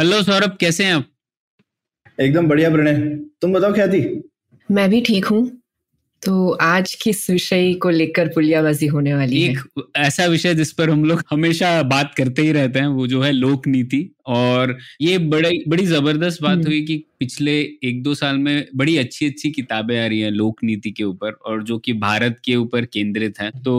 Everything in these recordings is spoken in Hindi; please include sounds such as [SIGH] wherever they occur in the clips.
हेलो सौरभ कैसे हैं आप? एकदम बढ़िया प्रणय। तुम बताओ क्या थी? मैं भी ठीक हूँ। तो आज किस विषय को लेकर पुलियाबाजी होने वाली एक है? ऐसा विषय जिस पर हम लोग हमेशा बात करते ही रहते हैं वो जो है लोक नीति और ये बड़ी बड़ी ज़बरदस्त बात हम्म। हुई कि पिछले एक दो साल में बड़ी अच्छी अच्छी किताबें आ रही हैं लोक नीति के ऊपर और जो कि भारत के ऊपर केंद्रित हैं तो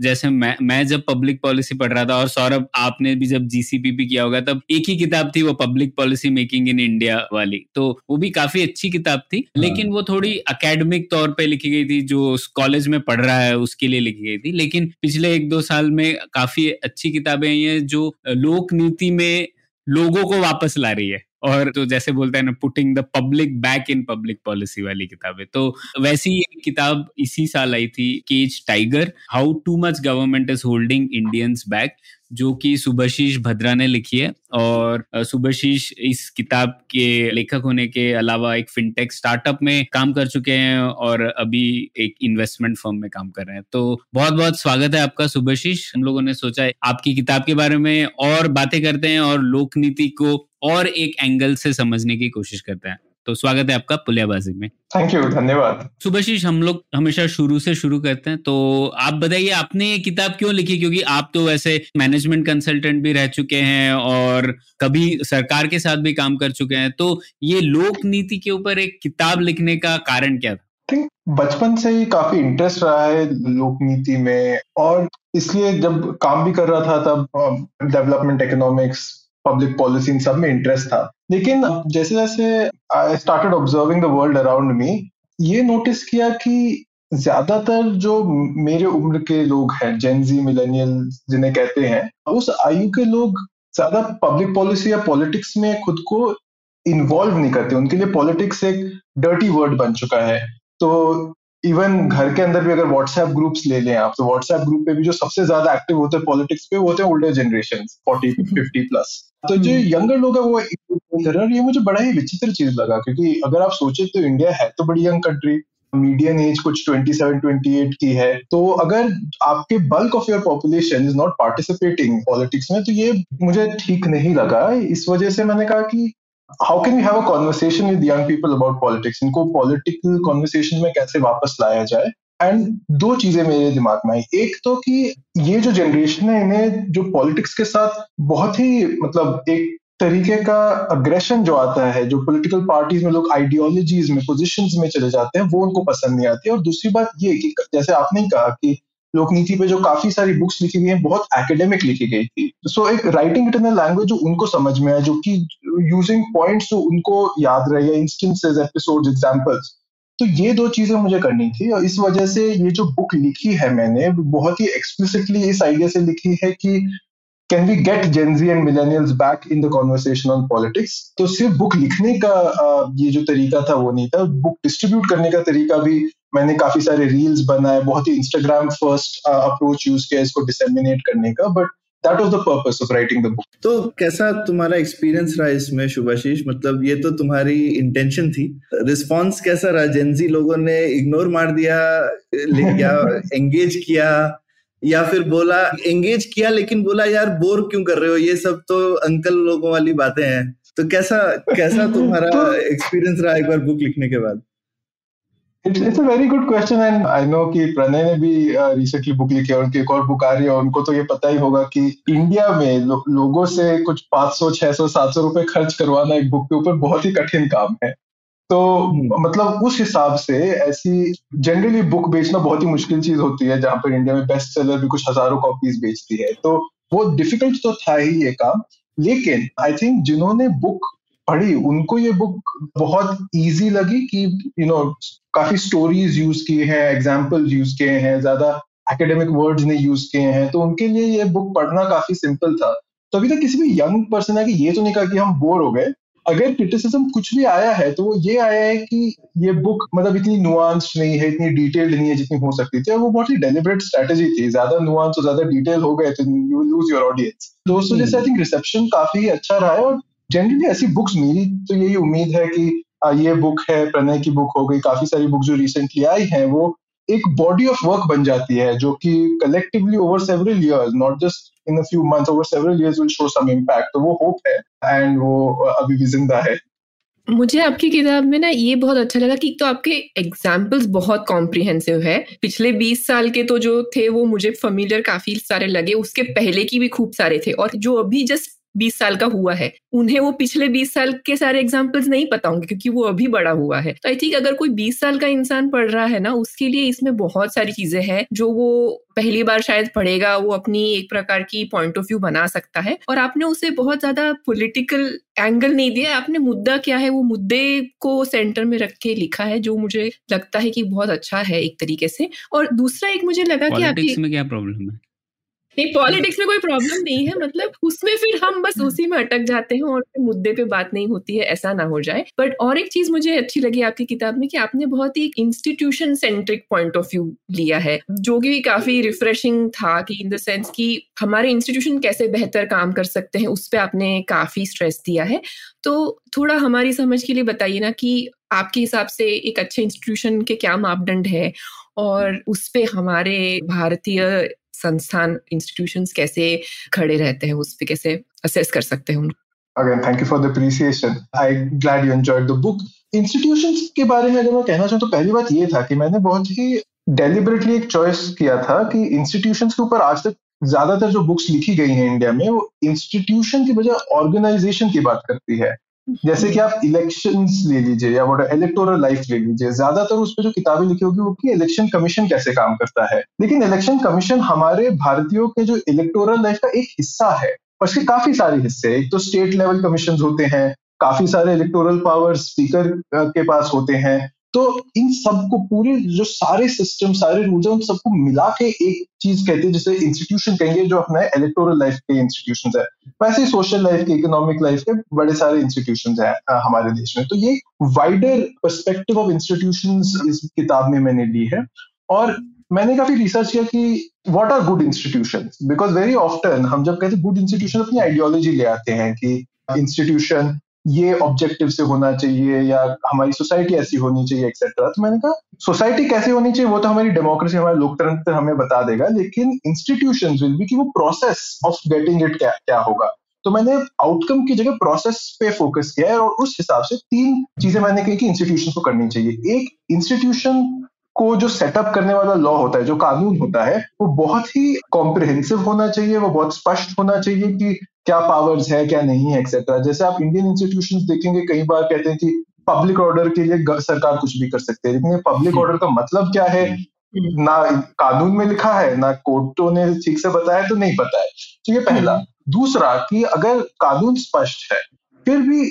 जैसे मैं मैं जब पब्लिक पॉलिसी पढ़ रहा था और सौरभ आपने भी जब जीसीपीपी किया होगा तब एक ही किताब थी वो public policy making in India वाली तो वो भी काफ़ी अच्छी किताब थी हाँ। लेकिन वो थोड़ी अकेडमिक तौर पर लिखी गई थी जो कॉलेज में पढ़ रहा है, उसके लिए लिखी गई थी। लेकिन पिछले एक दो साल में काफ़ी अच्छी किताबें आई हैं जो लोक नीति में लोगों को वापस ला रही है। और तो जैसे बोलते हैं ना putting the public back in public policy वाली किताबें। तो वैसी एक किताब इसी साल आई थी caged tiger how too much government is holding Indians back जो कि सुभाशीष भद्रा ने लिखी है। और सुभाशीष इस किताब के लेखक होने के अलावा एक फिनटेक स्टार्टअप में काम कर चुके हैं और अभी एक इन्वेस्टमेंट फर्म में काम कर रहे हैं। तो बहुत बहुत स्वागत है आपका सुभाशीष हम लोगों ने सोचा है आपकी किताब के बारे में और बातें करते हैं और लोक नीति को और एक एंगल से समझने की कोशिश करते हैं। तो स्वागत है आपका पुलियाबाजी में। थैंक यू धन्यवाद। सुभाशीष हम लोग हमेशा शुरू से शुरू करते हैं तो आप बताइए आपने ये किताब क्यों लिखी? क्योंकि आप तो वैसे मैनेजमेंट कंसल्टेंट भी रह चुके हैं और कभी सरकार के साथ भी काम कर चुके हैं तो ये लोक नीति के ऊपर एक किताब लिखने का कारण क्या था? थिंक बचपन से ही काफ़ी इंटरेस्ट रहा है लोक नीति में और इसलिए जब काम भी कर रहा था तब डेवलपमेंट इकोनॉमिक्स पब्लिक पॉलिसी इन सब में इंटरेस्ट था लेकिन जैसे जैसे I started observing the world around me ये नोटिस किया कि ज़्यादातर जो मेरे उम्र के लोग हैं जेनजी मिलेनियल जिन्हें कहते हैं उस आयु के लोग ज़्यादा पब्लिक पॉलिसी या पॉलिटिक्स में खुद को इन्वॉल्व नहीं करते उनके लिए पॉलिटिक्स एक डर्टी वर्ड बन चुका है तो इवन घर के अंदर भी अगर व्हाट्सएप ग्रुप्स ले लें आप तो व्हाट्सएप ग्रुप पे भी जो सबसे ज़्यादा एक्टिव होते हैं पॉलिटिक्स पे वो होते हैं older generation forty fifty plus तो जो यंगर हम्म। लोग है वो कर और ये मुझे बड़ा ही विचित्र चीज़ लगा क्योंकि अगर आप सोचे तो इंडिया है तो बड़ी यंग कंट्री मीडियन एज कुछ 27 28 की है। तो अगर आपके bulk of your population is not participating politics में तो ये मुझे ठीक नहीं लगा। इस वजह से मैंने कहा कि how can you have a conversation with young people about politics इनको पॉलिटिकल कॉन्वर्सेशन में कैसे वापस लाया जाए? एंड दो चीज़ें मेरे दिमाग में आई। एक तो कि ये जो जनरेशन है इन्हें जो पॉलिटिक्स के साथ बहुत ही मतलब एक तरीके का अग्रेशन जो आता है जो पॉलिटिकल पार्टीज़ में लोग आइडियोलॉजीज में पोजिशन में चले जाते हैं वो उनको पसंद नहीं आती। और दूसरी बात ये कि जैसे आपने कहा कि लोकनीति पे जो काफ़ी सारी बुक्स लिखी गई हैं बहुत एकेडमिक लिखी गई थी। सो so, एक राइटिंग इट इन लैंग्वेज जो उनको समझ में आए जो कि यूजिंग पॉइंट्स जो उनको याद रहे या इंस्टेंसेस एपिसोड एग्जांपल्स तो ये दो चीज़ें मुझे करनी थी और इस वजह से ये जो बुक लिखी है मैंने, बहुत ही एक्सप्लिसिटली इस आइडिया से लिखी है कि can we get Gen Z and millennials back in the conversation on politics तो सिर्फ़ बुक लिखने का ये जो तरीका था वो नहीं था। बुक डिस्ट्रीब्यूट करने का तरीका भी मैंने काफ़ी सारे रील्स बनाए, बहुत ही इंस्टाग्राम फ़र्स्ट अप्रोच यूज़ किया इसको डिसमिनेट करने का। But that was the purpose of writing the book तो कैसा तुम्हारा एक्सपीरियंस रहा इसमें शुभाशीष? मतलब ये तो तुम्हारी इंटेंशन थी। रिस्पांस कैसा रहा? जेंजी लोगों ने इग्नोर मार दिया [LAUGHS] या एंगेज किया या फिर बोला एंगेज किया लेकिन बोला यार बोर क्यों कर रहे हो? ये सब तो अंकल लोगों वाली बातें हैं। तो कैसा कैसा [LAUGHS] तुम्हारा एक्सपीरियंस रहा एक बार बुक लिखने के बाद? It's it's a very good question and I know कि प्रणय ने भी रिसेंटली बुक लिखी है उनकी एक और बुक आ रही है उनको तो ये पता ही होगा कि इंडिया में लो, लोगों से कुछ 500 600 700 रुपए खर्च करवाना एक बुक के ऊपर बहुत ही कठिन काम है तो हम्म। मतलब उस हिसाब से ऐसी जनरली बुक बेचना बहुत ही मुश्किल चीज़ होती है जहाँ पर इंडिया में बेस्ट सेलर भी कुछ हज़ारों कॉपीज बेचती है तो वो डिफ़िकल्ट तो था ही ये काम लेकिन आई थिंक जिन्होंने बुक पढ़ी, उनको ये बुक बहुत इजी लगी कि यू नो काफ़ी स्टोरीज यूज़ किए हैं एग्जाम्पल्स यूज़ किए हैं, ज़्यादा एकेडमिक वर्ड्स ने यूज़ किए हैं तो उनके लिए ये बुक पढ़ना काफ़ी सिंपल था। तो अभी तक किसी भी यंग पर्सन है कि ये तो नहीं कहा कि हम बोर हो गए, अगर क्रिटिसिज्म कुछ भी आया है तो वो ये आया है कि ये बुक मतलब इतनी नुआंस नहीं है, इतनी डिटेल्ड नहीं है जितनी हो सकती थी वो बहुत ही डेलिबरेट स्ट्रेटेजी थी, ज़्यादा नुआंस और ज़्यादा डिटेल हो गए तो यू लूज योर ऑडियंस तो उस वजह से आई थिंक रिसेप्शन काफ़ी अच्छा रहा है और जनरली ऐसी बुक्स मेरी तो यही उम्मीद है कि ये बुक है, प्रणय की बुक हो गई, काफ़ी सारी बुक जो रिसेंटली आई है, वो एक बॉडी ऑफ़ वर्क बन जाती है, जो कि collectively over several years not just in a few months over several years will show some impact तो वो होप है एंड वो अभी भी ज़िंदा है। मुझे आपकी किताब में ना ये बहुत अच्छा लगा कि तो आपके एग्जाम्पल्स बहुत कॉम्प्रिहेंसिव है। पिछले 20 साल के तो जो थे, वो मुझे फमिलियर काफ़ी सारे लगे, उसके पहले की भी खूब सारे थे, और जो अभी जस्ट बीस साल का हुआ है। उन्हें वो पिछले बीस साल के सारे एग्जाम्पल्स नहीं पता होंगे क्योंकि वो अभी बड़ा हुआ है। तो आई थिंक अगर कोई बीस साल का इंसान पढ़ रहा है ना उसके लिए इसमें बहुत सारी चीज़ें हैं जो वो पहली बार शायद पढ़ेगा वो अपनी एक प्रकार की पॉइंट ऑफ़ व्यू बना सकता है। और आपने उसे बहुत ज़्यादा पॉलिटिकल एंगल नहीं दिया आपने मुद्दा क्या है वो मुद्दे को सेंटर में रख के लिखा है जो मुझे लगता है कि बहुत अच्छा है एक तरीके से। और दूसरा एक मुझे लगा कि आपकी में क्या प्रॉब्लम है? नहीं पॉलिटिक्स में कोई प्रॉब्लम नहीं है मतलब उसमें फिर हम बस उसी में अटक जाते हैं और मुद्दे पे बात नहीं होती है, ऐसा ना हो जाए। बट और एक चीज़ मुझे अच्छी लगी आपकी किताब में कि आपने बहुत ही institution centric point of view लिया है, जो कि काफ़ी रिफ्रेशिंग था कि इन द सेंस कि हमारे इंस्टीट्यूशन कैसे बेहतर काम कर सकते हैं, उस पर आपने काफ़ी स्ट्रेस दिया है। तो थोड़ा हमारी समझ के लिए बताइए ना कि आपके हिसाब से एक अच्छे इंस्टीट्यूशन के क्या मापदंड है और उस पे हमारे भारतीय संस्थान इंस्टीट्यूशन कैसे खड़े रहते हैं उस पर कैसे असेस कर सकते हैं उनको Again, thank you for the appreciation. I'm glad you enjoyed the book. Institutions के बारे में अगर मैं कहना चाहूँ तो पहली बात ये था कि मैंने बहुत ही डेलिबरेटली एक चॉइस किया था कि इंस्टीट्यूशंस के ऊपर आज तक ज़्यादातर जो बुक्स लिखी गई हैं इंडिया में वो इंस्टीट्यूशन की बजाय ऑर्गेनाइजेशन की बात करती है जैसे कि आप इलेक्शन ले लीजिए या वोटर इलेक्टोरल लाइफ ले लीजिए, ज़्यादातर उस पर जो किताबें लिखी होगी वो कि इलेक्शन कमीशन कैसे काम करता है। लेकिन इलेक्शन कमीशन हमारे भारतीयों के जो इलेक्टोरल लाइफ का एक हिस्सा है उसके काफ़ी सारे हिस्से एक तो स्टेट लेवल कमीशन होते हैं, काफ़ी सारे इलेक्टोरल पावर स्पीकर के पास होते हैं। तो इन सबको पूरे जो सारे सिस्टम सारे रूल्स हैं, उन सबको मिला के एक चीज़ कहते हैं, जिसे इंस्टीट्यूशन कहेंगे, जो अपना इलेक्टोरल लाइफ के इंस्टीट्यूशन है। वैसे ही सोशल लाइफ के इकोनॉमिक लाइफ के बड़े सारे इंस्टीट्यूशन है हमारे देश में। तो ये वाइडर परस्पेक्टिव ऑफ़ इंस्टीट्यूशन इस किताब में मैंने ली है। और मैंने काफ़ी रिसर्च किया कि what are good institution because very often हम जब कहते हैं गुड इंस्टीट्यूशन अपनी आइडियोलॉजी ले आते हैं कि इंस्टीट्यूशन ये ऑब्जेक्टिव से होना चाहिए या हमारी सोसाइटी ऐसी होनी चाहिए एक्सेट्रा तो मैंने कहा सोसाइटी कैसी होनी चाहिए, वो तो हमारी डेमोक्रेसी हमारे लोकतंत्र हमें बता देगा, लेकिन इंस्टीट्यूशन विल बी कि वो प्रोसेस ऑफ़ गेटिंग इट क्या क्या होगा। तो मैंने आउटकम की जगह प्रोसेस पे फोकस किया है और उस हिसाब से तीन चीज़ें मैंने कही कि इंस्टीट्यूशन को करनी चाहिए। एक इंस्टीट्यूशन को जो सेटअप करने वाला लॉ होता है, जो कानून होता है, वो बहुत ही कॉम्प्रिहेंसिव होना चाहिए, वो बहुत स्पष्ट होना चाहिए कि क्या पावर्स है क्या नहीं है एक्सेट्रा जैसे आप इंडियन इंस्टीट्यूशन देखेंगे कई बार कहते हैं कि पब्लिक ऑर्डर के लिए सरकार कुछ भी कर सकते हैं। लेकिन पब्लिक ऑर्डर का मतलब क्या है? ना कानून में लिखा है ना कोर्टों ने ठीक से बताया तो नहीं पता है तो ये पहला। दूसरा कि अगर कानून स्पष्ट है फिर भी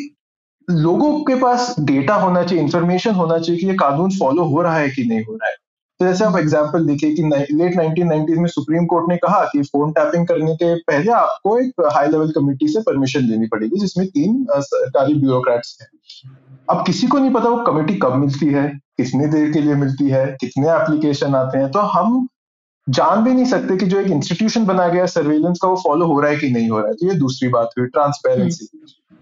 लोगों के पास डेटा होना चाहिए इंफॉर्मेशन होना चाहिए कि ये कानून फॉलो हो रहा है कि नहीं हो रहा है। तो जैसे आप एग्ज़ाम्पल देखिए कि लेट नाइनटीन में सुप्रीम कोर्ट ने कहा कि फ़ोन टैपिंग करने के पहले आपको एक हाई लेवल कमेटी से परमिशन लेनी पड़ेगी, जिसमें तीन सरकारी ब्यूरोक्रेट्स हैं। अब किसी को नहीं पता वो कमेटी कब मिलती है, कितने देर के लिए मिलती है, कितने एप्लीकेशन आते हैं तो हम जान भी नहीं सकते कि जो एक इंस्टीट्यूशन बना गया सर्वेलेंस का वो फॉलो हो रहा है कि नहीं हो रहा है। तो ये दूसरी बात हुई ट्रांसपेरेंसी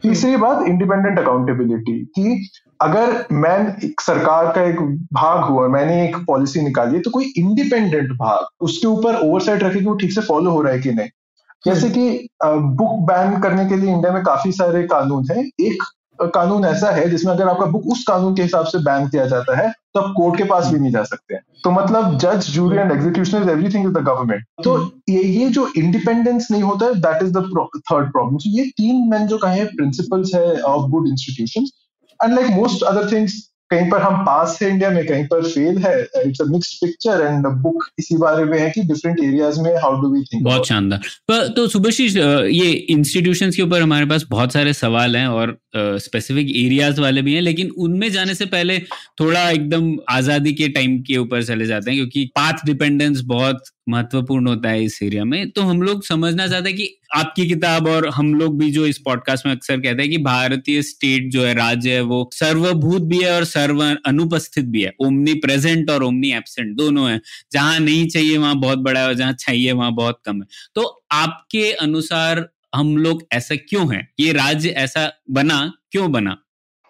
तीसरी बात इंडिपेंडेंट अकाउंटेबिलिटी कि अगर मैं एक सरकार का एक भाग हुआ मैंने एक पॉलिसी निकाली तो कोई इंडिपेंडेंट भाग उसके ऊपर ओवरसाइट रखे कि वो ठीक से फॉलो हो रहा है कि नहीं। जैसे कि बुक बैन करने के लिए इंडिया में काफ़ी सारे कानून हैं। एक कानून ऐसा है जिसमें अगर आपका बुक उस कानून के हिसाब से बैन किया जाता है तो आप कोर्ट के पास भी नहीं जा सकते तो मतलब जज jury and execution is everything is the government तो ये ये जो इंडिपेंडेंस नहीं होता है that is the third problem ये तीन मैंने जो कहे प्रिंसिपल्स है of good institution and like most other things कहीं पर हम पास है इंडिया में कहीं पर फेल है it's a mixed picture and book इसी बारे में है कि डिफरेंट एरियाज़ में हाउ डू वी थिंक बहुत शानदार। तो सुभाषीष ये इंस्टीट्यूशंस के ऊपर हमारे पास बहुत सारे सवाल हैं और स्पेसिफिक uh, एरियाज़ वाले भी हैं लेकिन उनमें जाने से पहले थोड़ा एकदम आज़ादी के टाइम के ऊपर चले जाते हैं क्योंकि पाथ डिपेंडेंस बहुत महत्वपूर्ण होता है इस एरिया में। तो हम लोग समझना चाहते हैं कि आपकी किताब और हम लोग भी जो इस पॉडकास्ट में अक्सर कहते हैं कि भारतीय स्टेट जो है, राज्य है, वो सर्वभूत भी है और सर्व अनुपस्थित भी है। ओमनी प्रेजेंट और ओमनी एबसेंट दोनों है। जहाँ नहीं चाहिए, वहाँ बहुत बड़ा है और जहाँ चाहिए, वहाँ बहुत कम है। तो आपके अनुसार हम लोग ऐसा क्यों है? ये राज्य ऐसा बना, क्यों बना?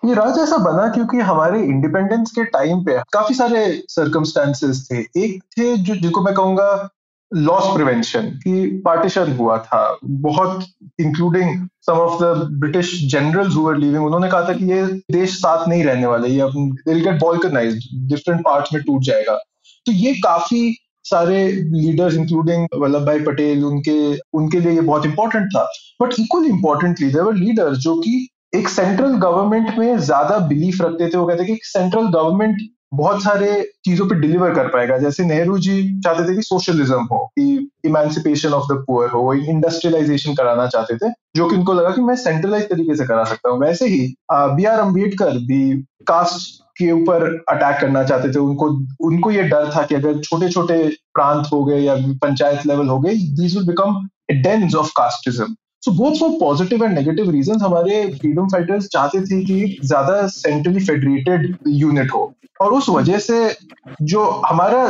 ये राज्य ऐसा बना क्योंकि हमारे इंडिपेंडेंस के टाइम पे काफ़ी सारे सर्कमस्टांसेस थे। एक थे जो, जिनको मैं कहूँगा लॉस प्रिवेंशन की पार्टीशन हुआ था। बहुत including some of the British generals who living उन्होंने कहा था कि ये देश साथ नहीं रहने वाले, ये will get balkanise different parts में टूट जाएगा। तो ये काफ़ी सारे लीडर्स इंक्लूडिंग वल्लभ भाई पटेल, उनके उनके लिए ये बहुत इंपॉर्टेंट था। But equal importantly their leaders जो कि एक सेंट्रल गवर्नमेंट में ज़्यादा बिलीफ रखते थे, वो कहते कि सेंट्रल गवर्नमेंट बहुत सारे चीज़ों पे डिलीवर कर पाएगा। जैसे नेहरू जी चाहते थे कि सोशलिज्म हो, कि इमेंसिपेशन ऑफ़ द पुअर हो इंडस्ट्रियलाइजेशन कराना चाहते थे, जो कि उनको लगा कि मैं सेंट्रलाइज तरीके से करा सकता हूँ। वैसे ही बी आर अंबेडकर भी कास्ट के ऊपर अटैक करना चाहते थे। उनको उनको ये डर था कि अगर छोटे छोटे प्रांत हो गए या पंचायत लेवल हो गए these will become dens of casteism so both for positive and negative reason हमारे फ्रीडम फाइटर्स चाहते थे कि ज़्यादा सेंट्रली फेडरेटेड यूनिट हो और उस वजह से जो हमारा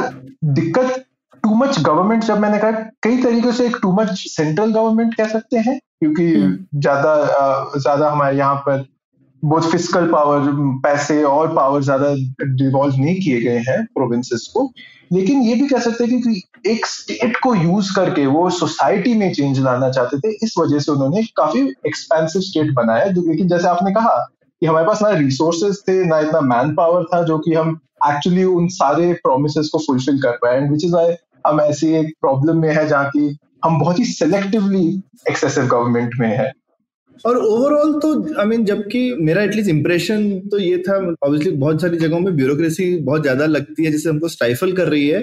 दिक्कत टू मच गवर्नमेंट जब मैंने कहा कई तरीके से एक टू मच सेंट्रल गवर्नमेंट कह सकते हैं क्योंकि हम्म। ज़्यादा ज़्यादा हमारे यहाँ पर बहुत फ़िज़िकल पावर पैसे और पावर ज़्यादा डिवॉल्व नहीं किए गए हैं प्रोविंसेस को लेकिन ये भी कह सकते हैं कि एक स्टेट को यूज़ करके वो सोसाइटी में चेंज लाना चाहते थे, इस वजह से उन्होंने काफ़ी एक्सपेंसिव स्टेट बनाया। लेकिन जैसे आपने कहा कि हमारे पास ना रिसोर्सेज थे, ना इतना मैन पावर था जो कि हम एक्चुअली उन सारे प्रोमिस को फुलफिल कर पाए। एंड विच इज़ वाई हम ऐसी एक प्रॉब्लम में है जहाँ की हम बहुत ही सिलेक्टिवली एक्सेसिव गवर्नमेंट में है। और ओवरऑल तो आई मीन जबकि मेरा एटलीस्ट इंप्रेशन तो ये था ऑब्वियसली बहुत सारी जगहों में ब्यूरोक्रेसी बहुत ज़्यादा लगती है जिसे हमको स्टाइफल कर रही है।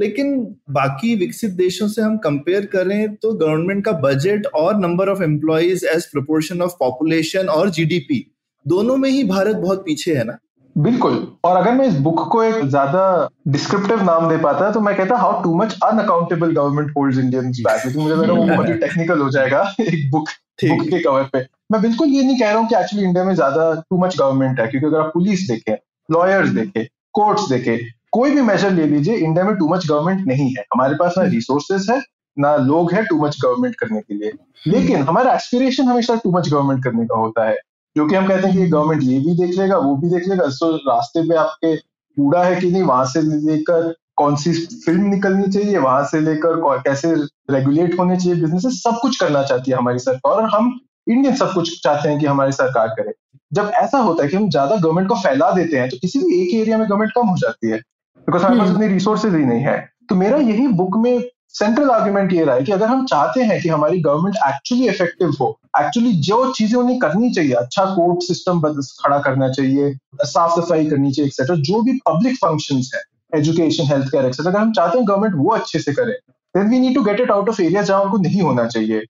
लेकिन बाकी विकसित देशों से हम कंपेयर करें तो गवर्नमेंट का बजट और number of employees as proportion of population और जीडीपी दोनों में ही भारत बहुत पीछे है ना? बिल्कुल। और अगर मैं इस बुक को एक ज़्यादा डिस्क्रिप्टिव नाम दे पाता तो मैं कहता how too much unaccountable government holds Indians back लेकिन मुझे लगा वो [LAUGHS] बहुत ही टेक्निकल हो जाएगा एक बुक बुक के कवर पे। मैं बिल्कुल ये नहीं कह रहा हूँ कि एक्चुअली इंडिया में ज़्यादा टू मच गवर्नमेंट है क्योंकि अगर आप पुलिस देखें लॉयर्स देखें कोर्ट्स देखें कोई भी मेजर ले लीजिए इंडिया में टू मच गवर्नमेंट नहीं है। हमारे पास ना रिसोर्सेज है ना लोग है टू मच गवर्नमेंट करने के लिए। लेकिन हमारा एस्पिरेशन हमेशा टू मच गवर्नमेंट करने का होता है जो कि हम कहते हैं कि गवर्नमेंट ये भी देख लेगा वो भी देख लेगा। तो रास्ते पे आपके कूड़ा है कि नहीं वहाँ से लेकर कौन सी फ़िल्म निकलनी चाहिए वहाँ से लेकर कैसे रेगुलेट होने चाहिए बिज़नेस सब कुछ करना चाहती है हमारी सरकार और हम इंडियन सब कुछ चाहते हैं कि हमारी सरकार करे जब ऐसा होता है कि हम ज़्यादा गवर्नमेंट को फैला देते हैं तो किसी भी एक एरिया में गवर्नमेंट कम हो जाती है बिकॉज़ हमारे पास हम्म। इतनी रिसोर्सेज ही नहीं है तो मेरा यही बुक में सेंट्रल आर्ग्यूमेंट ये रहा है कि अगर हम चाहते हैं कि हमारी गवर्नमेंट एक्चुअली इफ़ेक्टिव हो एक्चुअली जो चीज़ें उन्हें करनी चाहिए अच्छा कोर्ट सिस्टम खड़ा करना चाहिए साफ़ सफ़ाई करनी चाहिए एक्सेट्रा जो भी पब्लिक फ़ंक्शन है एजुकेशन हेल्थ केयर एक्सेट्रा अगर हम चाहते हैं गवर्नमेंट वो अच्छे से करे then we need to get it out of area जहाँ उनको नहीं होना चाहिए।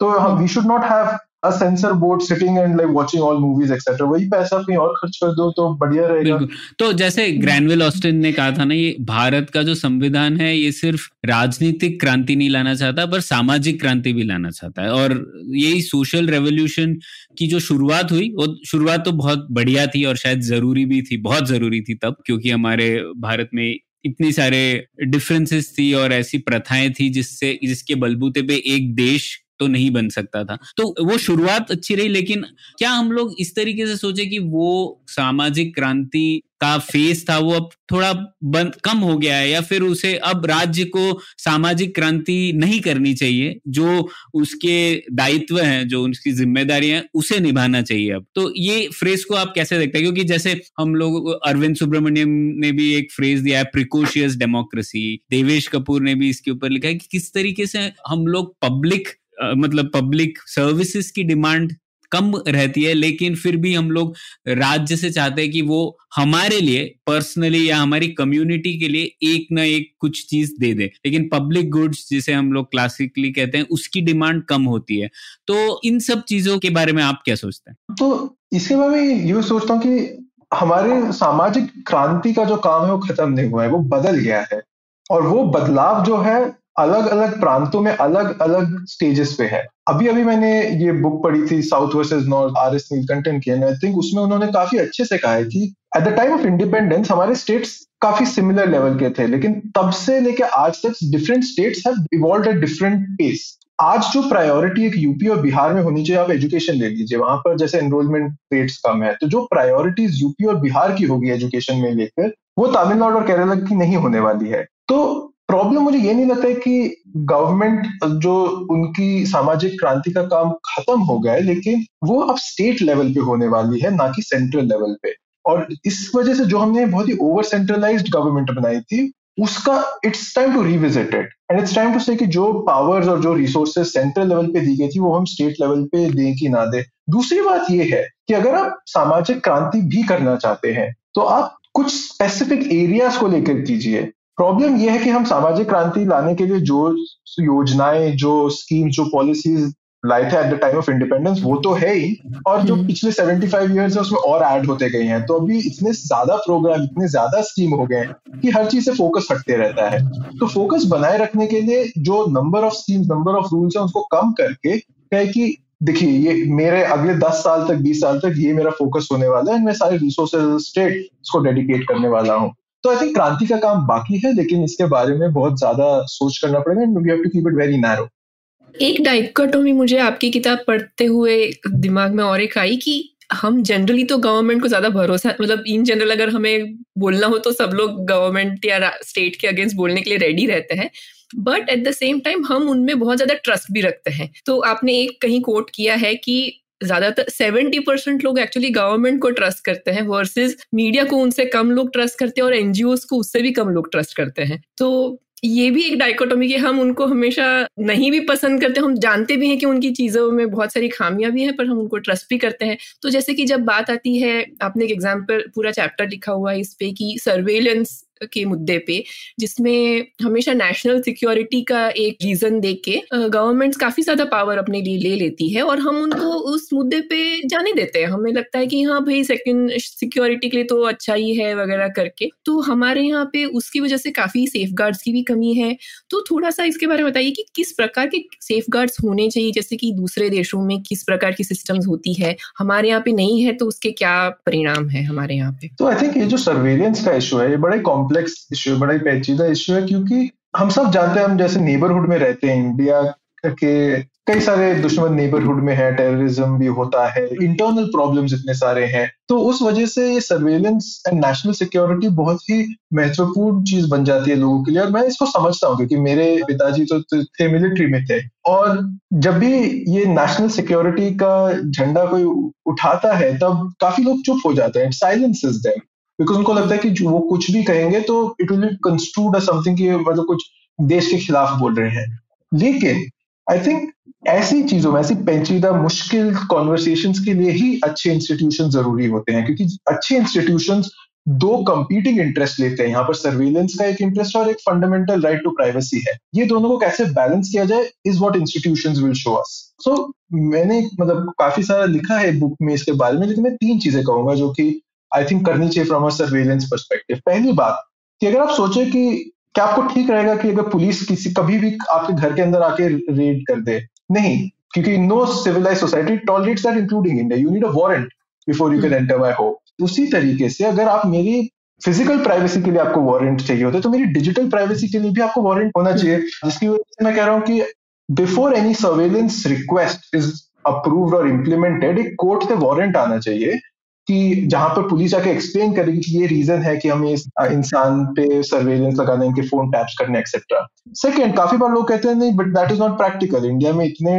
तो we should not have a censor board sitting and like watching all movies etcetera वही पैसा कहीं और खर्च कर दो तो बढ़िया रहेगा। तो जैसे ग्रैनविल ऑस्टिन ने कहा था ना, ये भारत का जो संविधान है, ये सिर्फ़ राजनीतिक क्रांति नहीं लाना चाहता, पर सामाजिक क्रांति भी लाना चाहता है। और यही सोशल रेवोल्यूशन की जो शुरुआत हुई, वो शुरुआत तो बहुत बढ़िया थी और शायद ज़रूरी भी थी, बहुत ज़रूरी थी तब, क्योंकि हमारे भारत में इतनी सारे डिफरेंसेस थी और ऐसी प्रथाएँ थी जिससे, जिसके बलबूते पे एक देश तो नहीं बन सकता था। तो वो शुरुआत अच्छी रही, लेकिन क्या हम लोग इस तरीके से सोचे कि वो सामाजिक क्रांति का फेस था, वो अब थोड़ा बंद कम हो गया है, या फिर उसे अब राज्य को सामाजिक क्रांति नहीं करनी चाहिए, जो उसके दायित्व हैं, जो उसकी ज़िम्मेदारी है, उसे निभाना चाहिए अब। तो ये फ्रेज को आप कैसे देखते हैं? क्योंकि जैसे हम लोग, अरविंद सुब्रमण्यम ने भी एक फ्रेज दिया है प्रिकोशियस डेमोक्रेसी देवेश कपूर ने भी इसके ऊपर लिखा है कि किस तरीके से हम लोग पब्लिक मतलब पब्लिक सर्विसेज़ की डिमांड कम रहती है, लेकिन फिर भी हम लोग राज्य से चाहते हैं कि वो हमारे लिए पर्सनली या हमारी कम्युनिटी के लिए एक ना एक कुछ चीज़ दे दे। लेकिन पब्लिक गुड्स जिसे हम लोग क्लासिकली कहते हैं, उसकी डिमांड कम होती है। तो इन सब चीज़ों के बारे में आप क्या सोचते हैं? तो इसके बारे में ये सोचता हूँ कि हमारे सामाजिक क्रांति का जो काम है, वो खत्म नहीं हुआ है, वो बदल गया है। और वो बदलाव जो है अलग अलग प्रांतों में अलग अलग स्टेजेस पे है। अभी अभी मैंने ये बुक पढ़ी थी South versus North R S Neelakantan की आई थिंक उसमें उन्होंने काफ़ी अच्छे से कहा है कि at the time of independence हमारे स्टेट्स काफ़ी सिमिलर लेवल के थे, लेकिन तब से लेके आज तक different states have different pace आज जो प्रायोरिटी एक यूपी और बिहार में होनी चाहिए, आप एजुकेशन ले लीजिए। वहाँ पर जैसे एनरोलमेंट रेट्स कम है तो जो प्रायोरिटीज यूपी और बिहार की होगी एजुकेशन में लेकर, वो तमिलनाडु और केरला की नहीं होने वाली है। तो प्रॉब्लम मुझे ये नहीं लगता है कि गवर्नमेंट जो उनकी सामाजिक क्रांति का काम खत्म हो गया है, लेकिन वो अब स्टेट लेवल पे होने वाली है, ना कि सेंट्रल लेवल पे। और इस वजह से जो हमने बहुत ही ओवर सेंट्रलाइज्ड गवर्नमेंट बनाई थी, उसका it's time to revisit it and it's time to say कि जो पावर्स और जो रिसोर्सेज सेंट्रल लेवल पे दी गई थी, वो हम स्टेट लेवल पे दें कि ना दें। दूसरी बात ये है कि अगर आप सामाजिक क्रांति भी करना चाहते हैं तो आप कुछ स्पेसिफिक एरियाज़ को लेकर कीजिए। प्रॉब्लम यह है कि हम सामाजिक क्रांति लाने के लिए जो योजनाएँ, जो स्कीम जो पॉलिसीज़ लाए थे at the time of independence वो तो है ही, और जो। पिछले 75 इयर्स है, उसमें और ऐड होते गए हैं तो अभी इतने ज़्यादा प्रोग्राम इतने ज़्यादा स्कीम हो गए हैं कि हर चीज़ से फोकस हटते रहता है तो फोकस बनाए रखने के लिए जो number of schemes number of rules है, उसको कम करके क्या कि, देखिए, ये मेरे अगले दस साल तक, बीस साल तक ये मेरा फोकस होने वाला है, मैं सारे रिसोर्सेज स्टेट इसको डेडिकेट करने वाला हूँ तो आई थिंक क्रांति का काम बाकी है, लेकिन इसके बारे में बहुत ज़्यादा सोच करना पड़ेगा and we have to keep it very narrow एक डाइकोटोमी मुझे आपकी किताब पढ़ते हुए दिमाग में और एक आई कि हम जनरली तो गवर्नमेंट को ज़्यादा भरोसा मतलब इन जनरल अगर हमें बोलना हो तो सब लोग गवर्नमेंट या स्टेट के अगेंस्ट बोलने के लिए रेडी रहते हैं। But at the same time हम उनमें बहुत ज़्यादा ट्रस्ट भी रखते हैं। तो आपने एक कहीं कोट किया है कि ज़्यादातर सेवेंटी परसेंट लोग एक्चुअली गवर्नमेंट को ट्रस्ट करते हैं वर्सेस मीडिया को उनसे कम लोग ट्रस्ट करते हैं और एनजीओ को उससे भी कम लोग ट्रस्ट करते हैं। तो ये भी एक डाइकोटोमी कि हम उनको हमेशा नहीं भी पसंद करते, हम जानते भी हैं कि उनकी चीज़ों में बहुत सारी खामियाँ भी हैं, पर हम उनको ट्रस्ट भी करते हैं। तो जैसे कि जब बात आती है, आपने एक एग्ज़ाम्पल पूरा चैप्टर लिखा हुआ है इस पे कि सर्वेलेंस के मुद्दे पे, जिसमें हमेशा नेशनल सिक्योरिटी का एक रीजन दे के गवर्नमेंट्स काफ़ी ज़्यादा पावर अपने लिए ले लेती है और हम उनको उस मुद्दे पे जाने देते हैं। हमें लगता है कि हाँ भाई सेकंड सिक्योरिटी के लिए तो अच्छा ही है वगैरह करके। तो हमारे यहाँ पे उसकी वजह से काफ़ी सेफ़ की भी कमी है। तो थोड़ा सा इसके बारे में बताइए कि किस प्रकार के सेफ़ होने चाहिए, जैसे कि दूसरे देशों में किस प्रकार की सिस्टम्स होती है। हमारे यहाँ पे नहीं है तो उसके क्या परिणाम है हमारे यहाँ पे? तो आई थिंक ये जो सर्वेलेंस का इशू है, ये बड़े कॉम्प्लेक्स इश्यू बड़ा ही पेचीदा इश्यू है, क्योंकि हम सब जानते हैं, हम जैसे नेबरहुड में रहते हैं इंडिया के कई सारे दुश्मन नेबरहुड में है टेररिज्म भी होता है इंटरनल प्रॉब्लम्स इतने सारे हैं। तो उस वजह से ये सर्वेलेंस एंड नेशनल सिक्योरिटी बहुत ही महत्वपूर्ण चीज़ बन जाती है लोगों के लिए, और मैं इसको समझता हूँ, क्योंकि मेरे पिताजी तो थे मिलिट्री में थे। और जब भी ये नेशनल सिक्योरिटी का झंडा कोई उठाता है, तब काफ़ी लोग चुप हो जाते हैं साइलेंस इज़ देम बिकॉज़ उनको लगता है कि वो कुछ भी कहेंगे तो इट विल कंस्ट्रूड समथिंग कि मतलब कुछ देश के खिलाफ बोल रहे हैं। लेकिन आई थिंक ऐसी चीज़ों में, ऐसी पेचीदा मुश्किल कॉन्वर्सेशन के लिए ही अच्छे इंस्टीट्यूशन ज़रूरी होते हैं। क्योंकि अच्छे इंस्टीट्यूशन दो कंपीटिंग इंटरेस्ट लेते हैं। यहाँ पर सर्वेलेंस का एक इंटरेस्ट और एक फंडामेंटल राइट टू प्राइवेसी है। ये दोनों को कैसे बैलेंस किया जाए is what institution will show us so मैंने मतलब काफ़ी सारा लिखा है बुक में इसके बारे में लेकिन मैं तीन चीज़ें कहूँगा जो कि आई थिंक करनी चाहिए फ्रॉम अ सर्वेलेंस परस्पेक्टिव पहली बात कि अगर आप सोचे कि क्या आपको ठीक रहेगा कि अगर पुलिस किसी कभी भी आपके घर के अंदर आके रेड कर दे? नहीं क्योंकि no civilised society tolerates that including India you need a warrant before you can enter my home उसी तरीके से अगर आप मेरी फ़िज़िकल प्राइवेसी के लिए आपको वारंट चाहिए होता है तो मेरी डिजिटल प्राइवेसी के लिए भी आपको वारंट होना चाहिए। जिसकी वजह से मैं कह रहा हूँ कि before any surveillance request is approved और इम्प्लीमेंटेड एक कोर्ट से वारंट आना चाहिए। कि जहाँ पर पुलिस आके एक्सप्लेन करेगी कि ये रीजन है कि हमें इस इंसान पे सर्वेलेंस लगाने के फ़ोन टैप्स करने एक्सेट्रा सेकेंड काफ़ी बार लोग कहते हैं, नहीं but that is not practical India में इतने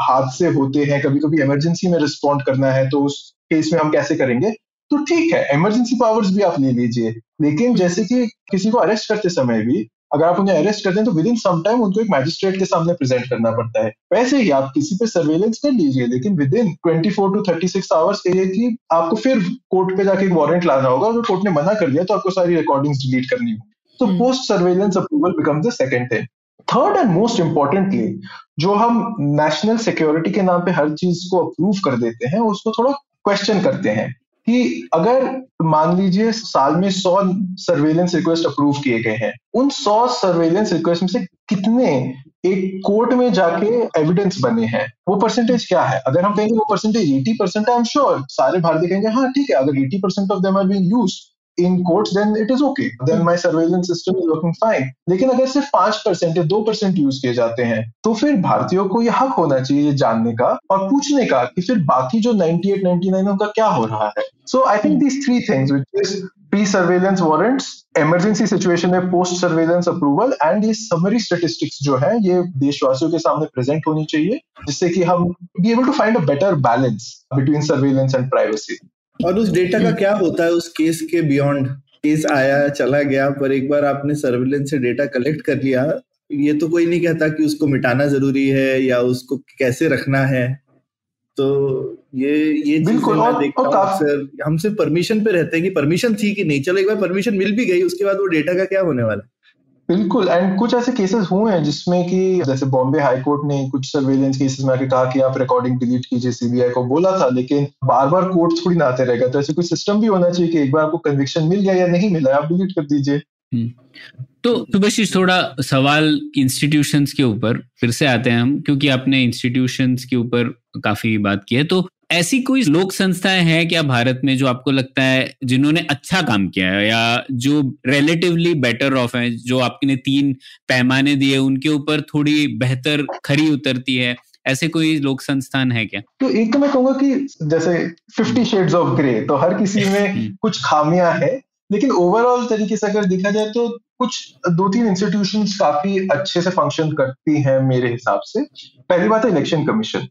हादसे होते हैं कभी कभी इमरजेंसी में रिस्पॉन्ड करना है तो उस केस में हम कैसे करेंगे? तो ठीक है इमरजेंसी पावर्स भी आप ले लीजिए, लेकिन जैसे कि किसी को अरेस्ट करते समय भी अगर आप उन्हें अरेस्ट करते हैं तो विद इन सम टाइम उनको एक मैजिस्ट्रेट के सामने प्रेजेंट करना पड़ता है। वैसे ही आप किसी पे सर्वेलेंस कर लीजिए लेकिन within twenty four to thirty six hours कहिए कि आपको फिर कोर्ट पे जाके एक वारंट लाना होगा अगर कोर्ट ने मना कर दिया तो आपको सारी रिकॉर्डिंग्स डिलीट करनी होगी। तो post surveillance approval become the second thing third and most importantly जो हम नेशनल सिक्योरिटी के नाम पे हर चीज़ को अप्रूव कर देते हैं उसको थोड़ा क्वेश्चन करते हैं। कि अगर मान लीजिए साल में सौ सर्वेलेंस रिक्वेस्ट अप्रूव किए गए हैं, उन सौ सर्वेलेंस रिक्वेस्ट में से कितने एक कोर्ट में जाके एविडेंस बने हैं? वो परसेंटेज क्या है? अगर हम कहेंगे वो percentage eighty percent I am sure सारे भारतीय कहेंगे हाँ ठीक है, अगर eighty percent of them are being used in courts then it is okay then my surveillance system is working fine लेकिन अगर सिर्फ़ पाँच परसेंट या दो परसेंट यूज़ किए जाते हैं तो फिर भारतीयों को यह हक होना चाहिए जानने का और पूछने का कि फिर बाकी जो 98 99 उनका क्या हो रहा है so I think these three things which is pre surveillance warrants emergency situation में पोस्ट सर्वेलेंस अप्रूवल एंड ये समरी स्टेटिस्टिक्स जो है ये देशवासियों के सामने प्रेजेंट होनी चाहिए जिससे कि हम be able to find a better balance between surveillance and privacy और उस डेटा का क्या होता है? उस केस के बियॉन्ड केस आया चला गया पर एक बार आपने सर्विलेंस से डेटा कलेक्ट कर लिया ये तो कोई नहीं कहता कि उसको मिटाना ज़रूरी है या उसको कैसे रखना है। तो ये ये बिल्कुल मैं देखता हूँ अक्सर। हमसे परमिशन पे रहते हैं कि परमिशन थी कि नहीं? चलो एक बार परमिशन मिल भी गई उसके बाद वो डेटा का क्या होने वाला है? बिल्कुल एंड कुछ ऐसे केसेस हुए हैं जिसमें कि जैसे बॉम्बे हाई कोर्ट ने कुछ सर्वेलेंस केसेस में कहा कि आप रिकॉर्डिंग डिलीट कीजिए सीबीआई को बोला था, लेकिन बार बार कोर्ट थोड़ी ना आते रहेगा तो ऐसे कुछ सिस्टम भी होना चाहिए कि एक बार आपको कन्विक्शन मिल गया या नहीं मिला, आप डिलीट कर दीजिए। हम्म। तो सुभाषिश थोड़ा सवाल इंस्टीट्यूशंस के ऊपर फिर से आते हैं हम, क्योंकि आपने इंस्टीट्यूशंस के ऊपर काफ़ी बात की है। तो ऐसी कोई लोक संस्थाएँ हैं क्या भारत में जो आपको लगता है जिन्होंने अच्छा काम किया है या जो रिलेटिवली बेटर ऑफ़ है जो आपने तीन पैमाने दिए उनके ऊपर थोड़ी बेहतर खरी उतरती है? ऐसे कोई लोक संस्थान है क्या? तो एक तो मैं कहूँगा कि जैसे फिफ्टी शेड्स ऑफ़ ग्रे तो हर किसी में [LAUGHS] हम्म। कुछ खामियाँ है लेकिन ओवरऑल तरीके से अगर देखा जाए तो कुछ दो तीन इंस्टीट्यूशंस काफ़ी अच्छे से फ़ंक्शन करती हैं मेरे हिसाब से। पहली बात है इलेक्शन कमीशन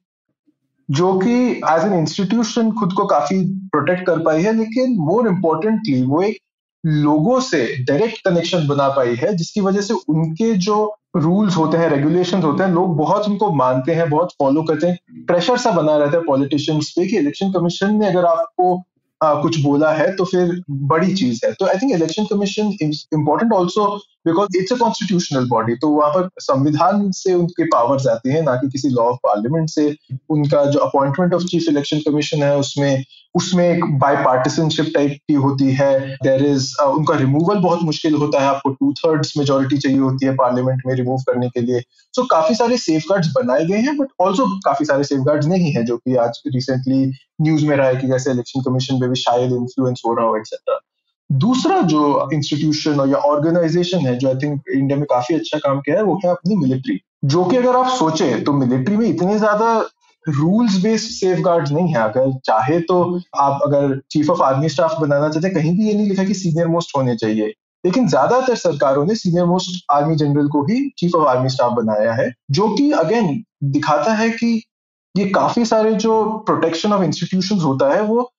जो कि एज एन इंस्टीट्यूशन खुद को काफ़ी प्रोटेक्ट कर पाई है लेकिन मोर इम्पोर्टेंटली वो एक लोगों से डायरेक्ट कनेक्शन बना पाई है जिसकी वजह से उनके जो रूल्स होते हैं रेगुलेशन होते हैं लोग बहुत उनको मानते हैं बहुत फॉलो करते हैं। प्रेशर सा बना रहता है पॉलिटिशियंस पे कि इलेक्शन कमीशन ने अगर आपको आ, कुछ बोला है तो फिर बड़ी चीज़ है। तो I think election commission important also because it's a constitutional body तो वहाँ पर संविधान से उनके पावर्स आती हैं ना कि किसी लॉ ऑफ़ पार्लियामेंट से। उनका जो appointment of chief election commission है उसमें उसमें एक बाई पार्टिसनशिप टाइप की होती है। देर इज़ uh, उनका रिमूवल बहुत मुश्किल होता है। आपको टू थर्ड्स मेजोरिटी चाहिए होती है पार्लियामेंट में रिमूव करने के लिए। सो so, काफ़ी सारे सेफ़ बनाए गए हैं बट ऑल्सो काफ़ी सारे सेफ़ नहीं है जो कि आज रिसेंटली न्यूज़ में रहा है कि जैसे इलेक्शन कमीशन पे भी शायद इन्फ्लुएंस हो रहा हो एक्सेट्रा दूसरा जो इंस्टीट्यूशन या ऑर्गेनाइजेशन है, जो आई थिंक इंडिया में काफ़ी अच्छा काम किया है, वो है अपनी मिलिट्री जो कि अगर आप सोचे तो मिलिट्री में इतने ज़्यादा रूल्स बेस्ड सेफ़ नहीं है। अगर चाहे तो आप अगर चीफ ऑफ़ आर्मी स्टाफ बनाना चाहते हैं, कहीं भी ये नहीं लिखा कि सीनियर मोस्ट होने चाहिए। लेकिन ज़्यादातर सरकारों ने सीनियर मोस्ट आर्मी जनरल को ही चीफ ऑफ़ आर्मी स्टाफ बनाया है, जो कि अगेन दिखाता है कि ये काफ़ी सारे जो प्रोटेक्शन ऑफ़ इंस्टीट्यूशन होता है, वो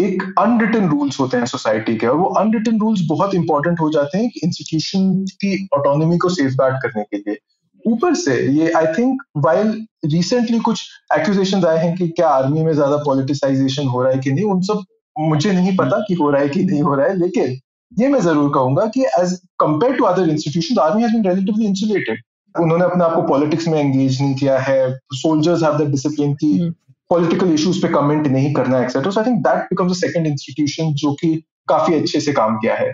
एक अनरिटन रूल्स होते हैं सोसाइटी के, और वो अनरिटन रूल्स बहुत इंपॉर्टेंट हो जाते हैं इंस्टीट्यूशन की ऑटोनॉमी को सेफ़ करने के लिए। ऊपर से ये आई थिंक वाइल रिसेंटली कुछ एक्यूजेशन आए हैं कि क्या आर्मी में ज़्यादा पॉलिटिसाइजेशन हो रहा है कि नहीं, उन सब मुझे नहीं पता कि हो रहा है कि नहीं हो रहा है, लेकिन ये मैं ज़रूर कहूँगा कि as compare to other institution army has been relatively insulated उन्होंने अपने आप को पॉलिटिक्स में एंगेज नहीं किया है सोल्जर्स हैव द डिसिप्लिन की पॉलिटिकल इश्यूज़ पे कमेंट नहीं करना etcetera so I think that becomes a second institution जो कि काफ़ी अच्छे से काम किया है।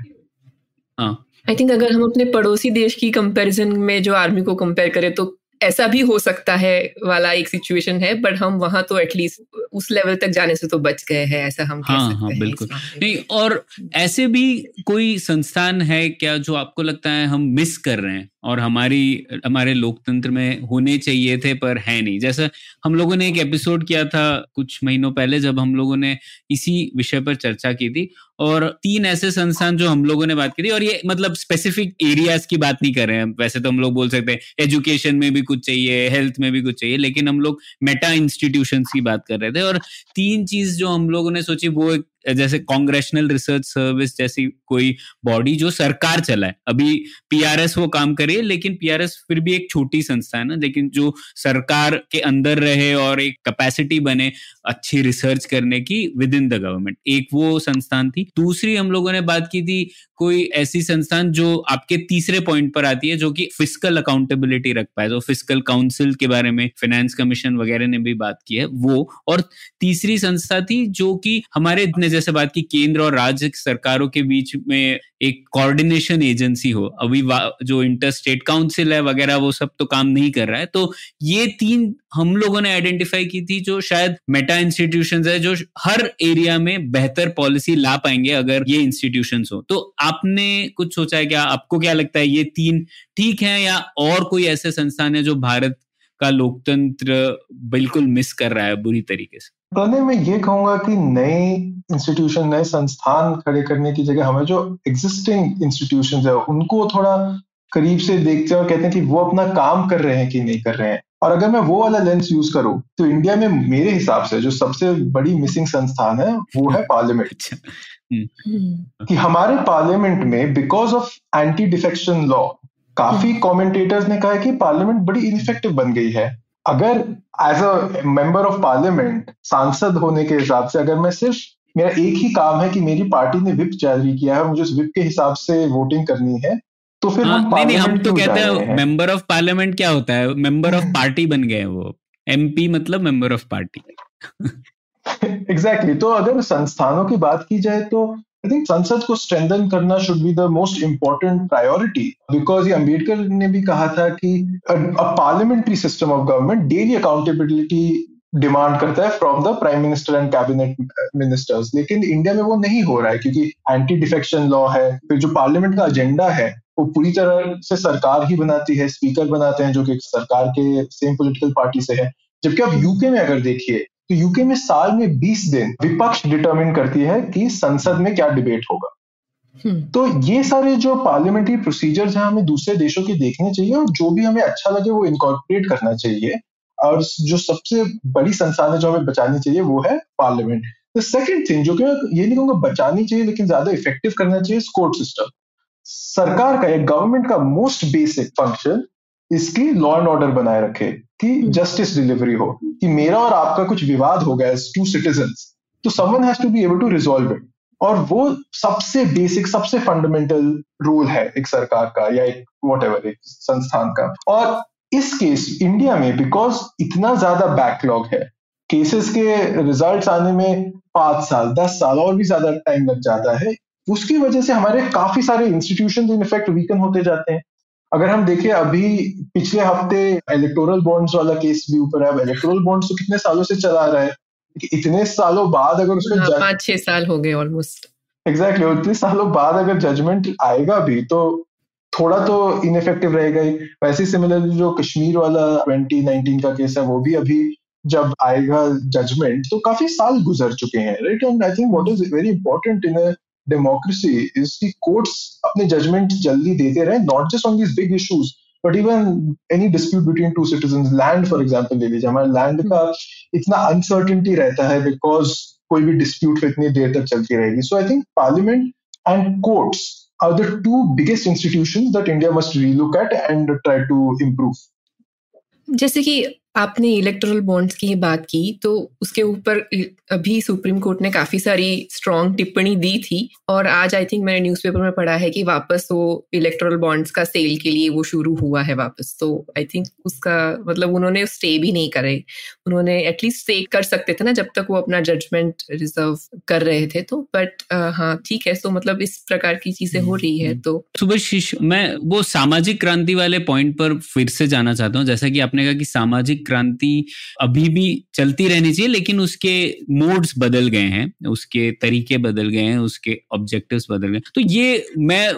हाँ। आई थिंक अगर हम अपने पड़ोसी देश की कंपैरिजन में जो आर्मी को कंपेयर करें तो ऐसा भी हो सकता है वाला एक सिचुएशन है बट हम वहाँ तो एटलीस्ट उस लेवल तक जाने से तो बच गए हैं ऐसा हम हाँ, कह सकते हाँ, हैं बिल्कुल। नहीं और ऐसे भी कोई संस्थान है क्या जो आपको लगता है हम मिस कर रहे हैं? और हमारी हमारे लोकतंत्र में होने चाहिए थे पर है नहीं। जैसा हम लोगों ने एक एपिसोड किया था कुछ महीनों पहले जब हम लोगों ने इसी विषय पर चर्चा की थी और तीन ऐसे संस्थान जो हम लोगों ने बात करी, और ये मतलब स्पेसिफिक एरियाज़ की बात नहीं कर रहे हैं वैसे तो हम लोग बोल सकते हैं एजुकेशन में भी कुछ चाहिए हेल्थ में भी कुछ चाहिए, लेकिन हम लोग मेटा इंस्टीट्यूशन की बात कर रहे थे। और तीन चीज़ जो हम लोगों ने सोची, वो एक जैसे कांग्रेशनल रिसर्च सर्विस जैसी कोई बॉडी जो सरकार चलाए। अभी पीआरएस वो काम करे लेकिन पीआरएस फिर भी एक छोटी संस्था है ना, लेकिन जो सरकार के अंदर रहे और एक कैपेसिटी बने अच्छी रिसर्च करने की विद इन द गवर्नमेंट एक वो संस्थान थी। दूसरी हम लोगों ने बात की थी, कोई ऐसी संस्थान जो आपके तीसरे पॉइंट पर आती है, जो कि फ़िज़िकल अकाउंटेबिलिटी रख पाए। जो फ़िज़िकल काउंसिल के बारे में फाइनेंस कमीशन वगैरह ने भी बात की है, वो। और तीसरी संस्था थी जो कि हमारे इतने जैसे बात की, केंद्र और राज्य सरकारों के बीच में एक कोऑर्डिनेशन एजेंसी हो। अभी जो इंटर स्टेट काउंसिल है वगैरह, वो सब तो काम नहीं कर रहा है। तो ये तीन हम लोगों ने आइडेंटिफाई की थी जो शायद मेटा इंस्टीट्यूशन है, जो हर एरिया में बेहतर पॉलिसी ला पाएँगे अगर ये इंस्टीट्यूशन हो। तो आपने कुछ सोचा है क्या? आपको क्या लगता है ये तीन ठीक है या और कोई ऐसे संस्थान है जो भारत का लोकतंत्र बिल्कुल मिस कर रहा है बुरी तरीके से पहले मैं ये कहूँगा कि नए इंस्टीट्यूशन नए संस्थान खड़े करने की जगह हमें जो एग्जिस्टिंग इंस्टीट्यूशन है उनको थोड़ा करीब से देखते हैं और कहते हैं कि वो अपना काम कर रहे हैं कि नहीं कर रहे हैं और अगर मैं वो वाला लेंस यूज़ करूँ तो इंडिया में मेरे हिसाब से जो सबसे बड़ी मिसिंग संस्थान है वो है पार्लियामेंट अच्छा। हम्म। कि हमारे पार्लियामेंट में because of anti defection law काफ़ी कमेंटेटर्स हम्म। ने कहा है कि पार्लियामेंट बड़ी इनफेक्टिव बन गई है। अगर as a member of parliament सांसद होने के हिसाब से अगर मैं सिर्फ़ मेरा एक ही काम है कि मेरी पार्टी ने विप जारी किया है मुझे उस विप के हिसाब से वोटिंग करनी है तो फिर हाँ, हम नहीं नहीं हम तो कहते हैं मेंबर ऑफ़ पार्लियामेंट क्या होता है? मेंबर ऑफ़ पार्टी बन गए वो। एमपी मतलब member of party exactly exactly. तो अगर संस्थानों की बात की जाए तो आई थिंक संसद को स्ट्रेंथन करना should be the most important priority because ये अंबेडकर ने भी कहा था कि parliamentary system of government daily accountability demand करता है from the prime minister and cabinet ministers लेकिन इंडिया में वो नहीं हो रहा है क्योंकि एंटी डिफेक्शन लॉ है, फिर जो पार्लियामेंट का एजेंडा है, वो पूरी तरह से सरकार ही बनाती है स्पीकर बनाते हैं जो कि सरकार के सेम पॉलिटिकल पार्टी से है। जबकि आप यूके में अगर देखिए तो यूके में साल में 20 दिन विपक्ष डिटरमिन करती है कि संसद में क्या डिबेट होगा। हम्म। तो ये सारे जो पार्लियामेंट्री प्रोसीजर्स हैं हमें दूसरे देशों के देखने चाहिए और जो भी हमें अच्छा लगे वो इनकॉर्पोरेट करना चाहिए। और जो सबसे बड़ी संस्थान है जो हमें बचानी चाहिए वो है पार्लियामेंट द सेकेंड थिंग जो कि ये नहीं कहूँगा बचानी चाहिए लेकिन ज़्यादा इफ़ेक्टिव करना चाहिए कोर्ट सिस्टम सरकार का एक गवर्नमेंट का मोस्ट बेसिक फ़ंक्शन इसकी लॉ एंड ऑर्डर बनाए रखे। कि जस्टिस। डिलीवरी हो, कि मेरा और आपका कुछ विवाद हो गया टू सिटीजन तो someone has to be able to resolve it और वो सबसे बेसिक सबसे फंडामेंटल रोल है एक सरकार का या एक वॉट एक संस्थान का और इस केस इंडिया में बिकॉज़ इतना ज़्यादा बैकलॉग है केसेस के रिजल्ट्स आने में पाँच साल, दस साल और भी ज़्यादा टाइम लग जाता है, उसकी वजह से हमारे काफ़ी सारे इंस्टीट्यूशन इनफेक्ट वीकन होते जाते हैं अगर हम देखें अभी पिछले हफ़्ते इलेक्टोरल बॉन्ड्स वाला केस भी ऊपर है। इलेक्टोरल बॉन्ड्स तो कितने सालों से चला रहा है? इतने सालों बाद अगर उसमें हाँ, पाँच छह साल हो गए ऑलमोस्ट एग्जैक्टली exactly, इतने सालों बाद अगर जजमेंट आएगा भी तो थोड़ा तो इनफेक्टिव रहेगा ही। वैसे सिमिलरली जो कश्मीर वाला 2019 का केस है वो भी अभी जब आएगा जजमेंट तो काफ़ी साल गुजर चुके हैं right and I think what is very important in democracy is की कोर्ट्स अपने जजमेंट जल्दी देते रहे not just on these big issues but even any dispute between two citizen land for example ले लीजिए हमारे लैंड का इतना अनसर्टिनिटी रहता है बिकॉज़ कोई भी डिस्प्यूट इतनी देर तक चलती रहेगी so I think parliament and courts are the two biggest institution that India must relook at and try to improve. जैसे कि आपने इलेक्ट्रल बॉन्ड्स की बात की तो उसके ऊपर अभी सुप्रीम कोर्ट ने काफ़ी सारी स्ट्रॉन्ग टिप्पणी दी थी और आज आई थिंक मैंने न्यूज़पेपर में पढ़ा है कि वापस वो इलेक्ट्रल बॉन्ड्स का सेल के लिए वो शुरू हुआ है वापस। तो आई थिंक उसका मतलब उन्होंने स्टे भी नहीं करे। उन्होंने एटलीस्ट स्टे कर सकते थे ना जब तक वो अपना जजमेंट रिज़र्व कर रहे थे तो। बट हाँ ठीक है तो मतलब इस प्रकार की चीज़ें हो रही है तो सुबह मैं वो सामाजिक क्रांति वाले पॉइंट पर फिर से जाना चाहता हूँ। जैसा कि आपने कहा कि सामाजिक क्रांति अभी भी चलती रहनी चाहिए, लेकिन उसके मोड्स बदल गए हैं, उसके तरीके बदल गए हैं, उसके ऑब्जेक्टिव्स बदल गए तो ये मैं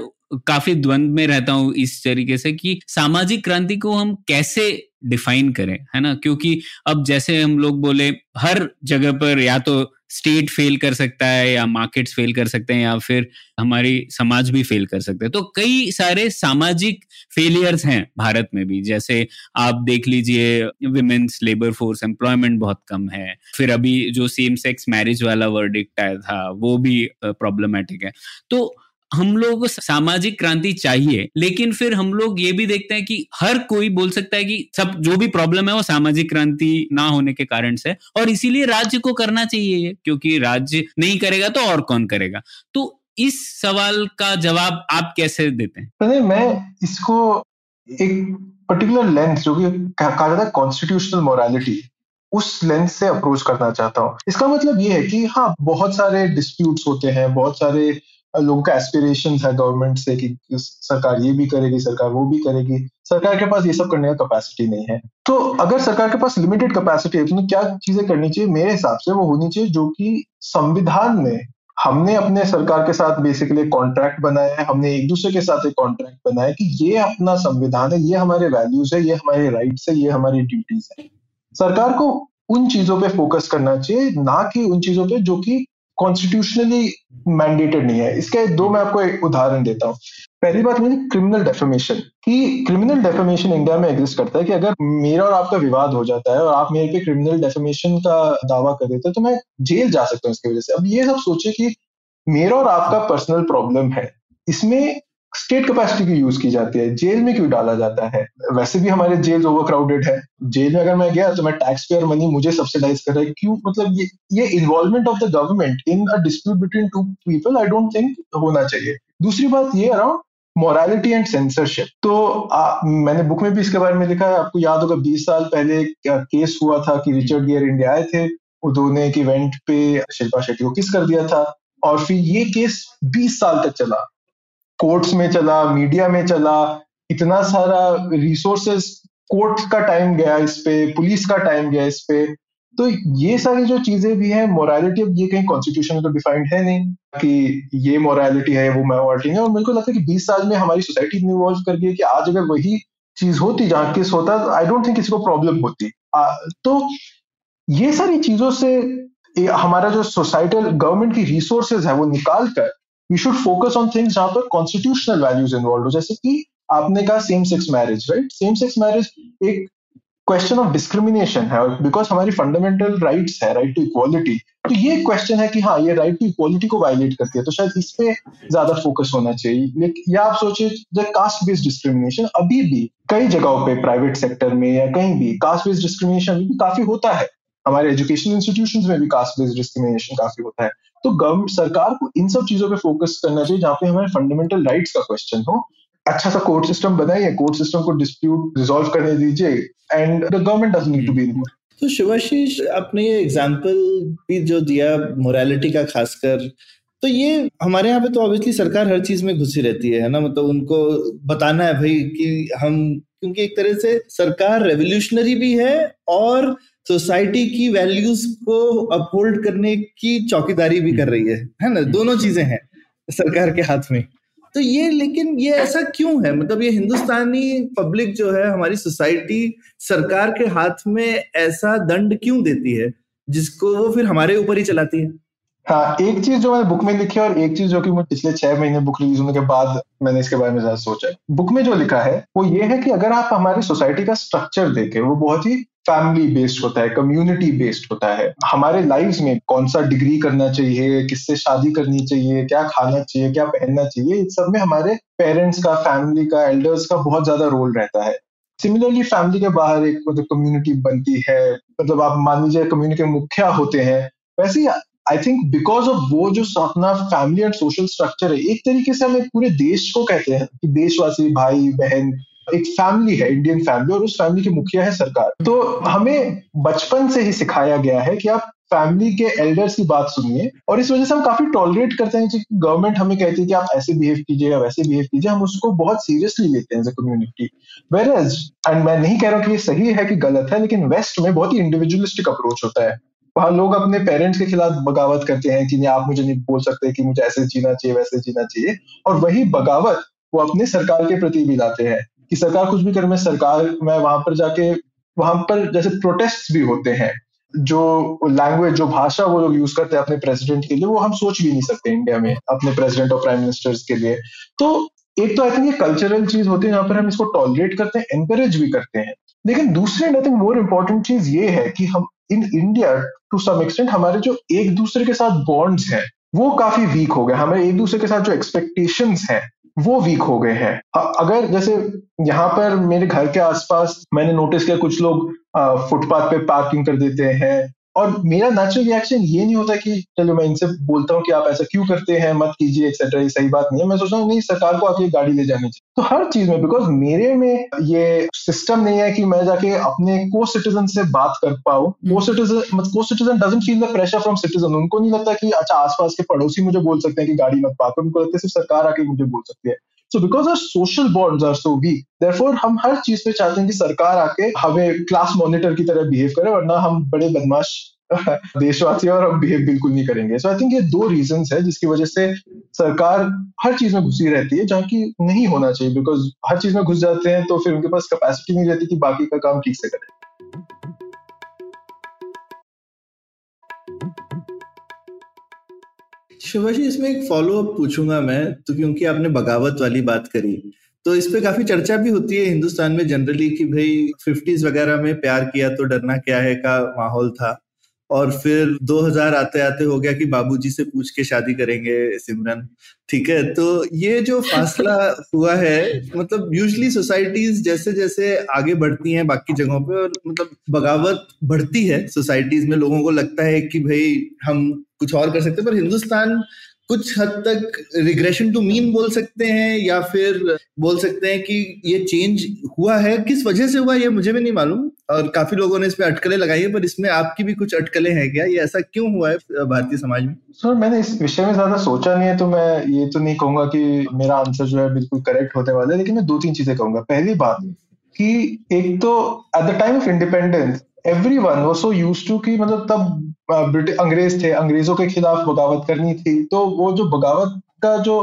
काफ़ी द्वंद में रहता हूँ इस तरीके से कि सामाजिक क्रांति को हम कैसे डिफाइन करें, है ना? क्योंकि अब जैसे हम लोग बोले, हर जगह पर या तो स्टेट फेल कर सकता है या मार्केट्स फेल कर सकते हैं या फिर हमारी समाज भी फेल कर सकते हैं। तो कई सारे सामाजिक फेलियर्स हैं भारत में भी। जैसे आप देख लीजिए विमेन्स लेबर फोर्स एम्प्लॉयमेंट बहुत कम है। फिर अभी जो सेम सेक्स मैरिज वाला वर्डिक्ट आया था, वो भी प्रॉब्लमेटिक है। तो हम लोग को सामाजिक क्रांति चाहिए, लेकिन फिर हम लोग ये भी देखते हैं कि हर कोई बोल सकता है कि सब, जो भी प्रॉब्लम है वो सामाजिक क्रांति ना होने के कारण से और इसीलिए राज्य को करना चाहिए क्योंकि राज्य नहीं करेगा तो और कौन करेगा? तो इस सवाल का जवाब आप कैसे देते हैं? मैं इसको एक पर्टिकुलर लेंस जो कि कहा जाता है कॉन्स्टिट्यूशनल मोरालिटी उस लेंस से अप्रोच करना चाहता हूँ। इसका मतलब ये है कि हाँ बहुत सारे डिस्प्यूट्स होते हैं, बहुत सारे लोगों का एस्पिरेशन है गवर्नमेंट से कि सरकार ये भी करेगी, सरकार वो भी करेगी। सरकार के पास ये सब करने का कैपेसिटी नहीं है। तो अगर सरकार के पास लिमिटेड कैपेसिटी है तो क्या चीज़ें करनी चाहिए? मेरे हिसाब से वो होनी चाहिए जो कि संविधान में हमने अपने सरकार के साथ बेसिकली कॉन्ट्रैक्ट बनाया है, हमने एक दूसरे के साथ एक कॉन्ट्रैक्ट बनाया कि ये अपना संविधान है, ये हमारे वैल्यूज़ है, ये हमारे राइट्स है, ये हमारी ड्यूटीज़ है। सरकार को उन चीज़ों पे फोकस करना चाहिए, ना कि उन चीज़ों पे जो कि कॉन्स्टिट्यूशनली मैंडेटेड नहीं है। इसके दो मैं आपको एक उदाहरण देता हूँ। पहली बात मेरी क्रिमिनल डेफेमेशन कि क्रिमिनल डेफेमेशन इंडिया में एग्जिस्ट करता है कि अगर मेरा और आपका विवाद हो जाता है और आप मेरे पे क्रिमिनल डेफेमेशन का दावा कर देते हैं तो मैं जेल जा सकता हूँ इसकी वजह से। अब ये सब सोचे कि मेरा और आपका पर्सनल प्रॉब्लम है। इसमें स्टेट कैपेसिटी की यूज़ की जाती है? जेल में क्यों डाला जाता है? वैसे भी हमारे जेल ओवरक्राउडेड है। जेल में अगर मैं गया तो मैं टैक्स पेयर मनी मुझे सब्सिडाइज कर रहा है। क्यों? मतलब ये ये involvement of the government in a dispute between two people I don't think होना चाहिए। दूसरी बात ये अराउंड मोरालिटी एंड सेंसरशिप तो आ, मैंने बुक में भी इसके बारे में लिखा है। आपको याद होगा 20 साल पहले केस हुआ था कि रिचर्ड गियर इंडिया आए थे। उन्होंने एक इवेंट पे शिल्पा शेट्टी को किस कर दिया था। और फिर ये केस 20 साल तक चला। कोर्ट्स में चला मीडिया में चला इतना सारा रिसोर्सेस कोर्ट का टाइम गया इस पे पुलिस का टाइम गया इस पे। तो ये सारी जो चीज़ें भी हैं मोरालिटी अब ये कहीं कॉन्स्टिट्यूशन में तो डिफाइंड है नहीं कि ये मोरालिटी है वो मोरालिटी है। और मेरे को लगता है कि 20 साल में हमारी सोसाइटी इतनी इवॉल्व कर गई है कि आज अगर वही चीज़ होती जहाँ केस होता आई डोंट थिंक किसी को प्रॉब्लम होती। आ, तो ये सारी चीज़ों से हमारा जो सोसाइटल गवर्नमेंट की रिसोर्सेज है वो निकाल कर we should focus on things जहाँ पर कॉन्स्टिट्यूशनल वैल्यूज़ इन्वॉल्व हो, जैसे कि आपने कहा same sex marriage right same sex marriage एक क्वेश्चन ऑफ़ डिस्क्रिमिनेशन है बिकॉज़ हमारी फंडामेंटल राइट्स है राइट टू इक्वालिटी तो ये क्वेश्चन है कि हाँ ये राइट टू इक्वालिटी को वायलेट करती है तो शायद इस पे ज़्यादा फोकस होना चाहिए। या आप सोचिए कास्ट बेस्ड डिस्क्रिमिनेशन अभी भी कई जगहों पे प्राइवेट सेक्टर में या कहीं भी कास्ट बेस्ड डिस्क्रिमिनेशन अभी भी काफ़ी होता है। हमारे एजुकेशन इंस्टीट्यूशन में भी कास्ट बेस्ड डिस्क्रिमिनेशन काफ़ी होता है। तो गवर्नमेंट, सरकार को इन सब चीज़ों पे फोकस करना चाहिए जहाँ पे हमारे फंडामेंटल राइट्स का क्वेश्चन हो। अच्छा सा कोर्ट सिस्टम बनाइए कोर्ट सिस्टम को डिस्प्यूट रिजोल्व करने दीजिए and the government doesn't need to be involve तो शिवाशीष आपने ये एग्ज़ाम्पल भी जो दिया मोरालिटी का खासकर तो ये हमारे यहाँ पे तो ऑब्वियसली सरकार हर चीज़ में घुसी रहती है ना? मतलब उनको बताना है भाई कि हम, क्योंकि एक तरह से सरकार रेवोल्यूशनरी भी है और सोसाइटी की वैल्यूज़ को अपहोल्ड करने की चौकीदारी भी कर रही है है ना? दोनों चीज़ें हैं सरकार के हाथ में। तो ये, लेकिन ये ऐसा क्यों है? मतलब ये हिंदुस्तानी पब्लिक जो है, हमारी सोसाइटी सरकार के हाथ में ऐसा दंड क्यों देती है, जिसको वो फिर हमारे ऊपर ही चलाती है? हाँ एक चीज़ जो मैंने बुक में लिखी है और एक चीज़ जो कि मैं पिछले छह महीने बुक रिलीज़ होने के बाद मैंने इसके बारे में ज़्यादा सोचा है। बुक में जो लिखा है, वो ये है कि अगर आप हमारी सोसाइटी का स्ट्रक्चर देखें, वो बहुत ही फैमिली बेस्ड होता है कम्युनिटी बेस्ड होता है। हमारे लाइफ में कौन सा डिग्री करना चाहिए, किससे शादी करनी चाहिए, क्या खाना चाहिए, क्या पहनना चाहिए इन सब में हमारे पेरेंट्स का फैमिली का एल्डर्स का बहुत ज़्यादा रोल रहता है। सिमिलरली फैमिली के बाहर एक मतलब कम्युनिटी बनती है मतलब आप मान लीजिए कम्युनिटी के मुखिया होते हैं, वैसे ही आई थिंक बिकॉज़ ऑफ़ वो जो अपना फैमिली एंड सोशल स्ट्रक्चर है, एक तरीके से हम एक पूरे देश को कहते हैं कि देशवासी, भाई, बहन एक फैमिली है इंडियन फैमिली और उस फैमिली के मुखिया है सरकार। तो हमें बचपन से ही सिखाया गया है कि आप फैमिली के एल्डर्स की बात सुनिए, और इस वजह से हम काफ़ी टॉलरेट करते हैं कि गवर्नमेंट हमें कहती है कि आप ऐसे बिहेव कीजिए या वैसे बिहेव कीजिए, हम उसको बहुत सीरियसली लेते हैं कम्युनिटी वेर एज एंड मैं नहीं कह रहा हूँ कि ये सही है कि गलत है, लेकिन वेस्ट में बहुत ही इंडिविजुअलिस्टिक अप्रोच होता है। वहाँ लोग अपने पेरेंट्स के खिलाफ बगावत करते हैं कि नहीं, आप मुझे नहीं बोल सकते कि मुझे ऐसे जीना चाहिए, वैसे जीना चाहिए, और वही बगावत वो अपने सरकार के प्रति भी लाते हैं। कि सरकार कुछ भी करे, मैं सरकार, मैं वहाँ पर जाके, वहाँ पर जैसे प्रोटेस्ट भी होते हैं, जो लैंग्वेज जो भाषा वो लोग यूज़ करते हैं अपने प्रेसिडेंट के लिए, वो हम सोच भी नहीं सकते इंडिया में, अपने प्रेसिडेंट और प्राइम मिनिस्टर्स के लिए। तो एक तो आई थिंक ये कल्चरल चीज़ होती है, जहाँ पर हम इसको टॉलरेट करते हैं एनकरेज भी करते हैं। लेकिन दूसरी आई थिंक मोर इम्पोर्टेंट चीज़ ये है कि हम in India to some extent हमारे जो एक दूसरे के साथ बॉन्ड्स हैं, वो काफ़ी वीक हो गए। हमारे एक दूसरे के साथ जो एक्सपेक्टेशंस हैं वो वीक हो गए हैं। अगर जैसे यहाँ पर मेरे घर के आसपास मैंने नोटिस किया कुछ लोग फुटपाथ पे पार्किंग कर देते हैं और मेरा नेचुरल रिएक्शन ये नहीं होता कि चलो मैं इनसे बोलता हूँ कि आप ऐसा क्यों करते हैं मत कीजिए एक्सेट्रा ये सही बात नहीं है। मैं सोचता हूँ नहीं सरकार को आके गाड़ी ले जानी चाहिए। तो हर चीज़ में बिकॉज़ मेरे में ये सिस्टम नहीं है कि मैं जाके अपने को सिटीजन से बात कर पाऊँ। को सिटीजन को citizen doesn't feel the pressure from citizen उनको नहीं लगता कि अच्छा आसपास के पड़ोसी मुझे बोल सकते हैं कि गाड़ी मत पार्क उनको लगता है सिर्फ़ सरकार आके मुझे बोल सकती है। So because our social bonds are so weak therefore हम हर चीज़ पे चाहते हैं कि सरकार आके हमें क्लास मॉनिटर की तरह बिहेव करे वरना हम बड़े बदमाश [LAUGHS] देशवासी और हम बिहेव बिल्कुल नहीं करेंगे। सो आई थिंक ये दो रीजन है जिसकी वजह से सरकार हर चीज़ में घुसी रहती है, जहाँ की नहीं होना चाहिए बिकॉज़ हर चीज़ में घुस जाते हैं तो फिर उनके पास कैपेसिटी नहीं रहती कि बाकी का काम ठीक से करें। शुभाशी इसमें एक फॉलो अप पूछूँगा मैं तो क्योंकि आपने बगावत वाली बात करी तो इस पे काफ़ी चर्चा भी होती है हिंदुस्तान में जनरली कि भाई फिफ्टीज वगैरह में प्यार किया तो डरना क्या है का माहौल था और फिर 2000 आते आते हो गया कि बाबूजी से पूछ के शादी करेंगे सिमरन ठीक है? तो ये जो फासला [LAUGHS] हुआ है मतलब यूजली सोसाइटीज जैसे जैसे आगे बढ़ती हैं बाकी जगहों पे और मतलब बगावत बढ़ती है सोसाइटीज में लोगों को लगता है कि भाई हम कुछ और कर सकते हैं, पर हिंदुस्तान कुछ हद तक रिग्रेशन टू मीन बोल सकते हैं या फिर बोल सकते हैं कि ये चेंज हुआ है। किस वजह से हुआ ये मुझे भी नहीं मालूम। और काफ़ी लोगों ने इस पे अटकलें लगाई है, पर इसमें आपकी भी कुछ अटकलें हैं क्या? ये ऐसा क्यों हुआ है भारतीय समाज में? सर, मैंने इस विषय में ज़्यादा सोचा नहीं है तो मैं ये तो नहीं कहूँगा कि मेरा आंसर जो है बिल्कुल करेक्ट होने वाला है लेकिन मैं दो तीन चीज़ें कहूँगा। पहली बात कि एक तो at the time of independence everyone वो सो यूज़ टू की मतलब तब ब्रिटिश अंग्रेज़ थे अंग्रेज़ों के खिलाफ बगावत करनी थी। तो वो जो बगावत का जो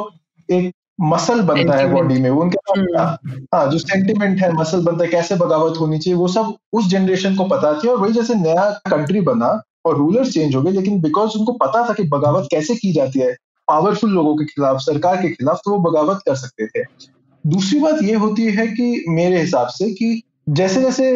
एक मसल बनता है बॉडी में वो उनके हम्म। हाँ जो सेंटिमेंट है मसल बनता है कैसे बगावत होनी चाहिए वो सब उस जनरेशन को पता थी। और वही जैसे नया कंट्री बना और रूलर्स चेंज हो गए लेकिन बिकॉज़ उनको पता था कि बगावत कैसे की जाती है पावरफुल लोगों के खिलाफ सरकार के खिलाफ तो वो बगावत कर सकते थे। दूसरी बात ये होती है कि मेरे हिसाब से कि जैसे जैसे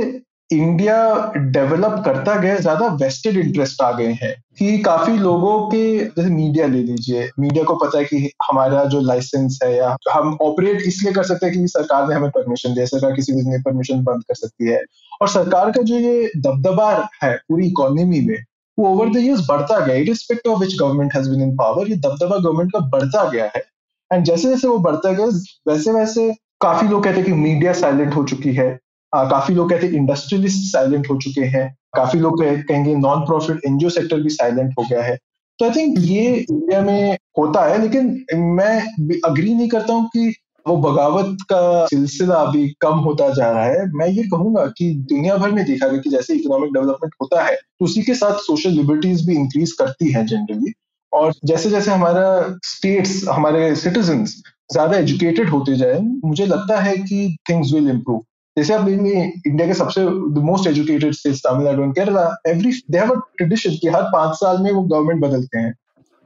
इंडिया डेवलप करता गया ज़्यादा वेस्टेड इंटरेस्ट आ गए हैं कि काफ़ी लोगों के, जैसे मीडिया ले लीजिए। मीडिया को पता है कि हमारा जो लाइसेंस है या हम ऑपरेट इसलिए कर सकते हैं कि सरकार ने हमें परमिशन दिया, सरकार किसी भी ने परमिशन बंद कर सकती है। और सरकार का जो ये दबदबा है पूरी इकोनॉमी में, वो ओवर द ईयर्स बढ़ता गया irrespective of which government has been in power ये दबदबा गवर्नमेंट का बढ़ता गया है। एंड जैसे जैसे वो बढ़ता गया वैसे वैसे काफ़ी लोग कहते हैं कि मीडिया साइलेंट हो चुकी है। काफ़ी लोग कहते हैं इंडस्ट्रियलिस्ट साइलेंट हो चुके हैं। काफ़ी लोग कहेंगे नॉन प्रॉफिट एनजीओ सेक्टर भी साइलेंट हो गया है। तो आई थिंक ये इंडिया में होता है, लेकिन मैं अग्री नहीं करता हूँ कि वो बगावत का सिलसिला अभी कम होता जा रहा है। मैं ये कहूँगा कि दुनिया भर में देखा गया कि जैसे इकोनॉमिक डेवलपमेंट होता है तो उसी के साथ सोशल लिबर्टीज भी इंक्रीज करती हैं जनरली और जैसे जैसे हमारा स्टेट्स हमारे सिटीजन ज़्यादा एजुकेटेड होते जाए, मुझे लगता है कि थिंग्स विल इम्प्रूव जैसे आप देखेंगे इंडिया के सबसे most educated states Tamil Nadu and Kerala every they have a tradition कि हर पाँच साल में वो गवर्नमेंट बदलते हैं।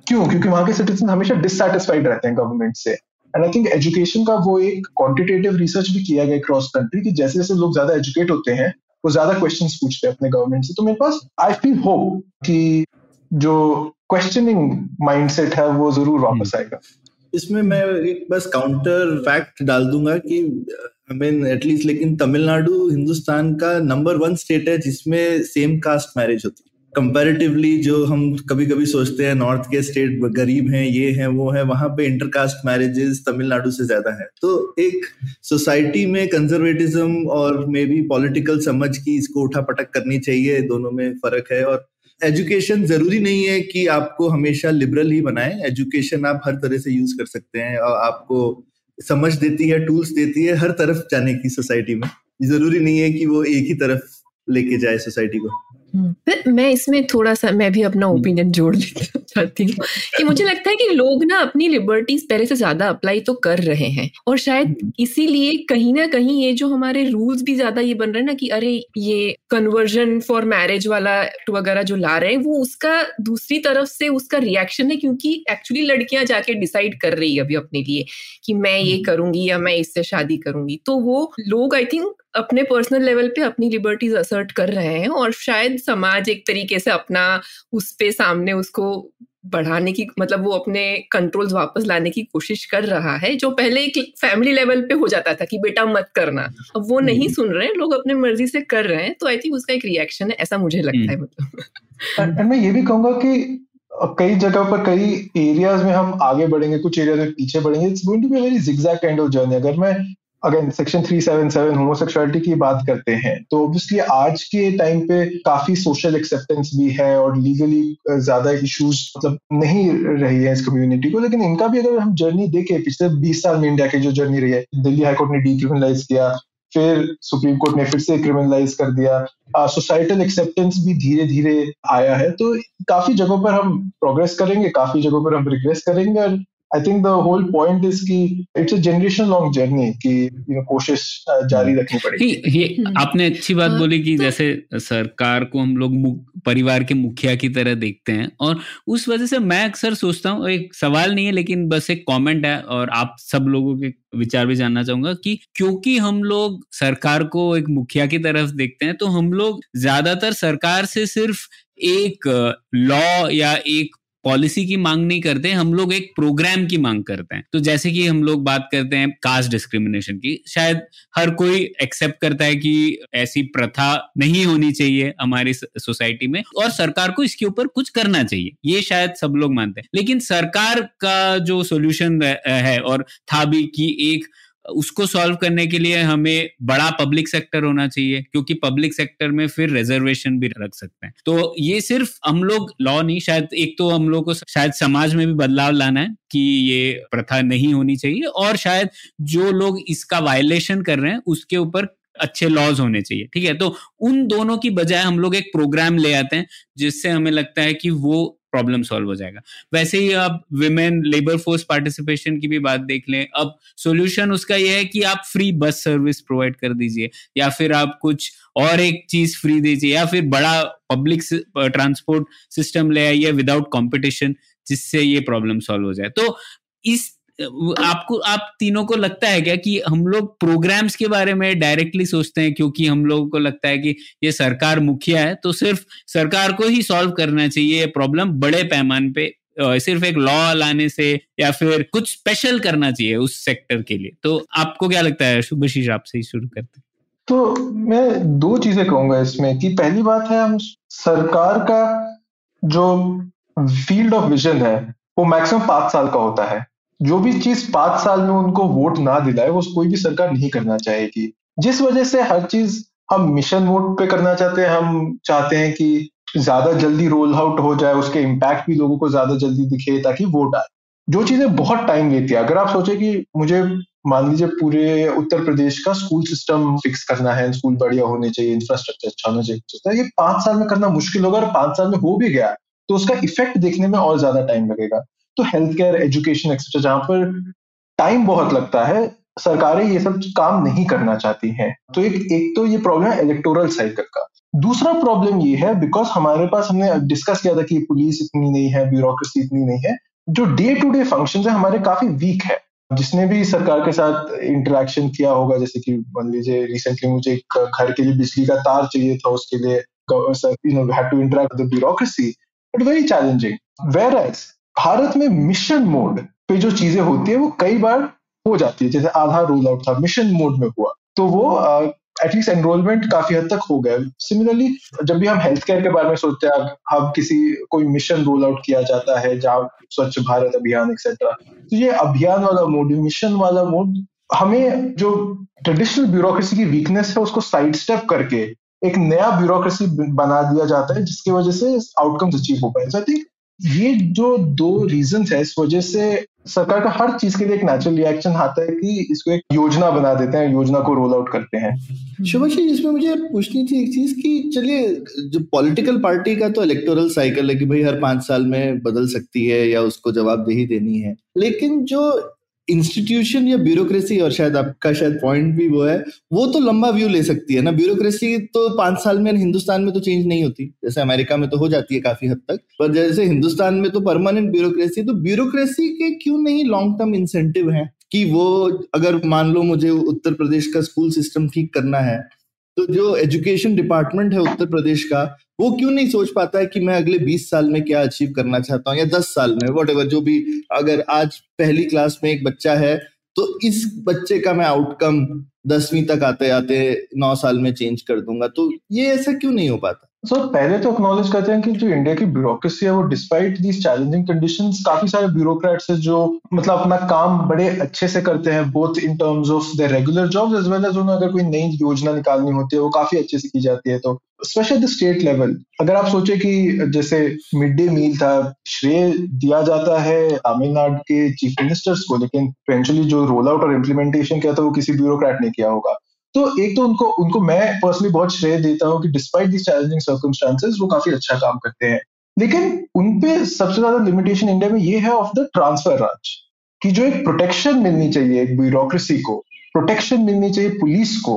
क्यों? क्योंकि वहाँ के सिटीजन हमेशा डिससेटिस्फाइड रहते हैं गवर्नमेंट से। एंड आई थिंक एजुकेशन का वो एक क्वांटिटेटिव रिसर्च भी किया गया क्रॉस कंट्री कि जैसे जैसे लोग ज़्यादा एजुकेट होते हैं वो ज़्यादा क्वेश्चन पूछते हैं अपने गवर्नमेंट से। तो मेरे पास आई फील होप कि जो क्वेश्चनिंग माइंडसेट है वो ज़रूर वापस आएगा। इसमें मैं एक बस काउंटर फैक्ट डाल दूँगा कि आई मीन एटलीस्ट लेकिन तमिलनाडु हिंदुस्तान का नंबर वन स्टेट है जिसमें सेम कास्ट मैरिज होती है। कंपैरेटिवली जो हम कभी कभी सोचते हैं नॉर्थ के स्टेट गरीब हैं, ये हैं, वो है, वहाँ पे इंटरकास्ट मैरिजेस तमिलनाडु से ज़्यादा है। तो एक सोसाइटी में कंजर्वेटिज्म और मे बी पॉलिटिकल समझ की इसको उठा पटक करनी चाहिए, दोनों में फ़र्क है। और एजुकेशन ज़रूरी नहीं है कि आपको हमेशा लिबरल ही बनाए। एजुकेशन आप हर तरह से यूज़ कर सकते हैं। और आपको समझ देती है टूल्स देती है हर तरफ़ जाने की सोसाइटी में। ज़रूरी नहीं है कि वो एक ही तरफ़ लेके जाए सोसाइटी को। फिर मैं इसमें थोड़ा सा मैं भी अपना ओपिनियन हम्म। जोड़ लेना [LAUGHS] चाहती हूँ कि मुझे लगता है कि लोग ना अपनी लिबर्टीज पहले से ज़्यादा अप्लाई तो कर रहे हैं और शायद हम्म। इसीलिए कहीं ना कहीं ये जो हमारे रूल्स भी ज़्यादा ये बन रहे हैं ना कि अरे ये कन्वर्जन फॉर मैरिज वाला वगैरह जो ला रहे हैं वो उसका दूसरी तरफ़ से उसका रिएक्शन है क्योंकि एक्चुअली लड़कियाँ जाके डिसाइड कर रही है अभी अपने लिए कि मैं ये हम्म। करूँगी या मैं इससे शादी करूँगी तो वो लोग आई थिंक अपने पर्सनल लेवल पे अपनी लिबर्टीज असर्ट कर रहे हैं और शायद समाज एक तरीके से अपना उस पे सामने उसको बढ़ाने की मतलब वो अपने कंट्रोल्स वापस लाने की कोशिश कर रहा है जो पहले एक फैमिली लेवल पे हो जाता था कि बेटा मत करना अब वो नहीं हम्म। सुन रहे हैं लोग अपने मर्ज़ी से कर रहे हैं तो आई थिंक उसका एक रिएक्शन है ऐसा मुझे लगता है हम्म। मतलब एंड मैं ये भी कहूँगा कि कई जगह पर कई एरियाज़ में हम आगे बढ़ेंगे कुछ एरियाज़ में पीछे बढ़ेंगे it's going to be very zigzag kind of journey अगर मैं अगेन सेक्शन 377 होमोसेक्सुअलिटी की बात करते हैं तो ऑब्वियसली आज के टाइम पे काफ़ी सोशल एक्सेप्टेंस भी है और लीगली ज़्यादा इश्यूज़ मतलब नहीं रही है इस कम्युनिटी को, लेकिन इनका भी अगर हम जर्नी देखें, पिछले 20 साल में इंडिया की जो जर्नी रही है, दिल्ली हाईकोर्ट ने डीक्रिमिनलाइज किया, फिर सुप्रीम कोर्ट ने फिर से क्रिमिनलाइज कर दिया सोसाइटल एक्सेप्टेंस भी धीरे धीरे आया है तो काफ़ी जगहों पर हम प्रोग्रेस करेंगे, काफ़ी जगहों पर हम रिग्रेस करेंगे और I think the whole point is कि it's a generation long journey कि यू नो कोशिश जारी रखनी पड़ेगी ये हम्म। आपने अच्छी बात बोली कि तो- जैसे सरकार को हम लोग परिवार के मुखिया की तरह देखते हैं और उस वजह से मैं अक्सर सोचता हूँ एक सवाल नहीं है लेकिन बस एक कमेंट है और आप सब लोगों के विचार भी जानना चाहूँगा कि क्योंकि हम लोग सरकार को एक मुखिया की तरफ़ देखते हैं तो हम लोग ज़्यादातर सरकार से सिर्फ़ एक लॉ या एक पॉलिसी की मांग नहीं करते, हम लोग एक प्रोग्राम की मांग करते हैं। तो जैसे कि हम लोग बात करते हैं कास्ट डिस्क्रिमिनेशन की, शायद हर कोई एक्सेप्ट करता है कि ऐसी प्रथा नहीं होनी चाहिए हमारी सोसाइटी में और सरकार को इसके ऊपर कुछ करना चाहिए, ये शायद सब लोग मानते हैं। लेकिन सरकार का जो सोल्यूशन है और था भी कि एक उसको सॉल्व करने के लिए हमें बड़ा पब्लिक सेक्टर होना चाहिए, क्योंकि पब्लिक सेक्टर में फिर रिजर्वेशन भी रख सकते हैं। तो ये सिर्फ़ हम लोग लॉ नहीं, शायद एक तो हम लोग को शायद समाज में भी बदलाव लाना है कि ये प्रथा नहीं होनी चाहिए, और शायद जो लोग इसका वायलेशन कर रहे हैं, उसके ऊपर अच्छे लॉज होने चाहिए, ठीक है? तो उन दोनों की बजाय हम लोग एक प्रोग्राम ले आते हैं, जिससे हमें लगता है कि वो प्रॉब्लम सॉल्व हो जाएगा। वैसे ही आप विमेन लेबर फोर्स पार्टिसिपेशन की भी बात देख लें, अब सॉल्यूशन उसका यह है कि आप फ्री बस सर्विस प्रोवाइड कर दीजिए, या फिर आप कुछ और एक चीज़ फ्री दीजिए, या फिर बड़ा पब्लिक ट्रांसपोर्ट सिस्टम ले आइए विदाउट कॉम्पिटिशन जिससे ये प्रॉब्लम सॉल्व हो जाए। तो इस आपको, आप तीनों को लगता है क्या कि हम लोग प्रोग्राम्स के बारे में डायरेक्टली सोचते हैं क्योंकि हम लोगों को लगता है कि ये सरकार मुखिया है तो सिर्फ़ सरकार को ही सॉल्व करना चाहिए ये प्रॉब्लम बड़े पैमाने पे सिर्फ़ एक लॉ लाने से या फिर कुछ स्पेशल करना चाहिए उस सेक्टर के लिए। तो आपको क्या लगता है, शुभशीष, आपसे ही शुरू करते हैं। तो मैं दो चीज़ें कहूँगा इसमें कि पहली बात है, हम सरकार का जो फ़ील्ड ऑफ़ विजन है, वो मैक्सिमम पाँच साल का होता है। जो भी चीज़ पाँच साल में उनको वोट ना दिलाए, वो कोई भी सरकार नहीं करना चाहेगी। जिस वजह से हर चीज़, हम मिशन मोड पे करना चाहते हैं, हम चाहते हैं कि ज़्यादा जल्दी रोल आउट हो जाए, उसके इम्पैक्ट भी लोगों को ज़्यादा जल्दी दिखे, ताकि वोट आए। जो चीज़ें बहुत टाइम लेती है। अगर आप सोचे कि मुझे, मान लीजिए पूरे उत्तर प्रदेश का स्कूल सिस्टम फिक्स करना है स्कूल बढ़िया होने चाहिए इंफ्रास्ट्रक्चर अच्छा होना चाहिए तो ये पाँच साल में करना मुश्किल होगा और पाँच साल में हो भी गया तो उसका इफ़ेक्ट देखने में और ज़्यादा टाइम लगेगा। तो हेल्थ केयर एजुकेशन एक्सेट्रा जहाँ पर टाइम बहुत लगता है, सरकारें ये सब काम नहीं करना चाहती हैं। तो एक एक तो ये प्रॉब्लम है इलेक्टोरल साइकिल का। दूसरा प्रॉब्लम ये है बिकॉज़ हमारे पास हमने डिस्कस किया था कि पुलिस इतनी नहीं है ब्यूरोक्रेसी इतनी नहीं है, जो डे टू डे फ़ंक्शन है हमारे काफ़ी वीक है। जिसने भी सरकार के साथ इंटरेक्शन किया होगा, जैसे कि मान लीजिए रिसेंटली मुझे एक घर के लिए बिजली का तार चाहिए था, उसके लिए you know to interact with bureaucracy but very challenging whereas Bharat में मिशन मोड पे जो चीज़ें होती है, वो कई बार हो जाती है। जैसे आधार रोल आउट था मिशन मोड में हुआ। तो वो एटलीस्ट एनरोलमेंट काफ़ी हद तक हो गया। सिमिलरली जब भी हम हेल्थ केयर के बारे में सोचते हैं हम किसी, कोई मिशन रोल आउट किया जाता है, जहाँ स्वच्छ भारत अभियान एक्सेट्रा तो ये अभियान वाला मोड मिशन वाला मोड हमें जो ट्रेडिशनल ब्यूरोक्रेसी की वीकनेस है, उसको साइड स्टेप करके एक नया ब्यूरोक्रेसी बना दिया जाता है, जिसकी वजह से आउटकम्स अचीव हो पाए। आई थिंक ये जो दो रीजन है, इस वजह से सरकार का हर चीज़ के लिए एक नेचुरल रिएक्शन आता है कि इसको एक योजना बना देते हैं, योजना को रोल आउट करते हैं। शुभ इसमें मुझे पूछनी थी एक चीज़ कि चलिए, जो पॉलिटिकल पार्टी का तो इलेक्टोरल साइकिल है कि भाई हर पाँच साल में बदल सकती है या उसको जवाबदेही देनी है। लेकिन जो इंस्टीट्यूशन या ब्यूरोक्रेसी, और शायद आपका शायद पॉइंट भी वो है, वो तो लंबा व्यू ले सकती है ना? ब्यूरोक्रेसी तो पाँच साल में, हिंदुस्तान में तो चेंज नहीं होती। जैसे अमेरिका में तो हो जाती है काफ़ी हद तक। पर जैसे हिंदुस्तान में तो परमानेंट ब्यूरोक्रेसी तो ब्यूरोक्रेसी के क्यों नहीं लॉन्ग टर्म इंसेंटिव है? कि वो, अगर मान लो मुझे उत्तर प्रदेश का स्कूल सिस्टम ठीक करना है तो जो एजुकेशन डिपार्टमेंट है उत्तर प्रदेश का, वो क्यों नहीं सोच पाता है कि मैं अगले 20 साल में क्या अचीव करना चाहता हूँ या 10 साल में वट जो भी, अगर आज पहली क्लास में एक बच्चा है तो इस बच्चे का मैं आउटकम दसवीं तक आते आते नौ साल में चेंज कर दूँगा। तो ये ऐसा क्यों नहीं हो पाता? सो so, पहले तो एक्नोलेज करते हैं कि जो इंडिया की ब्यूरोक्रेसी है वो डिस्पाइट दीज चैलेंजिंग कंडीशंस काफ़ी सारे ब्यूरोक्रेट्स है जो मतलब अपना काम बड़े अच्छे से करते हैं both in terms of the regular jobs as well as उन्हें अगर कोई नई योजना निकालनी होती है वो काफ़ी अच्छे से की जाती है। तो स्पेशल द स्टेट लेवल अगर आप सोचे कि जैसे मिड डे मील था श्रेय दिया जाता है तमिलनाडु के चीफ मिनिस्टर्स को लेकिन जो रोल आउट और इम्प्लीमेंटेशन किया था वो किसी ब्यूरोक्रेट ने किया होगा। तो एक तो उनको उनको मैं पर्सनली बहुत श्रेय देता हूँ कि डिस्पाइट दिस चैलेंजिंग सर्कमस्टांसेस वो काफ़ी अच्छा काम करते हैं। लेकिन उनपे सबसे ज़्यादा लिमिटेशन इंडिया में ये है ऑफ़ द ट्रांसफ़र राज कि जो एक प्रोटेक्शन मिलनी चाहिए, एक ब्यूरोक्रेसी को प्रोटेक्शन मिलनी चाहिए पुलिस को,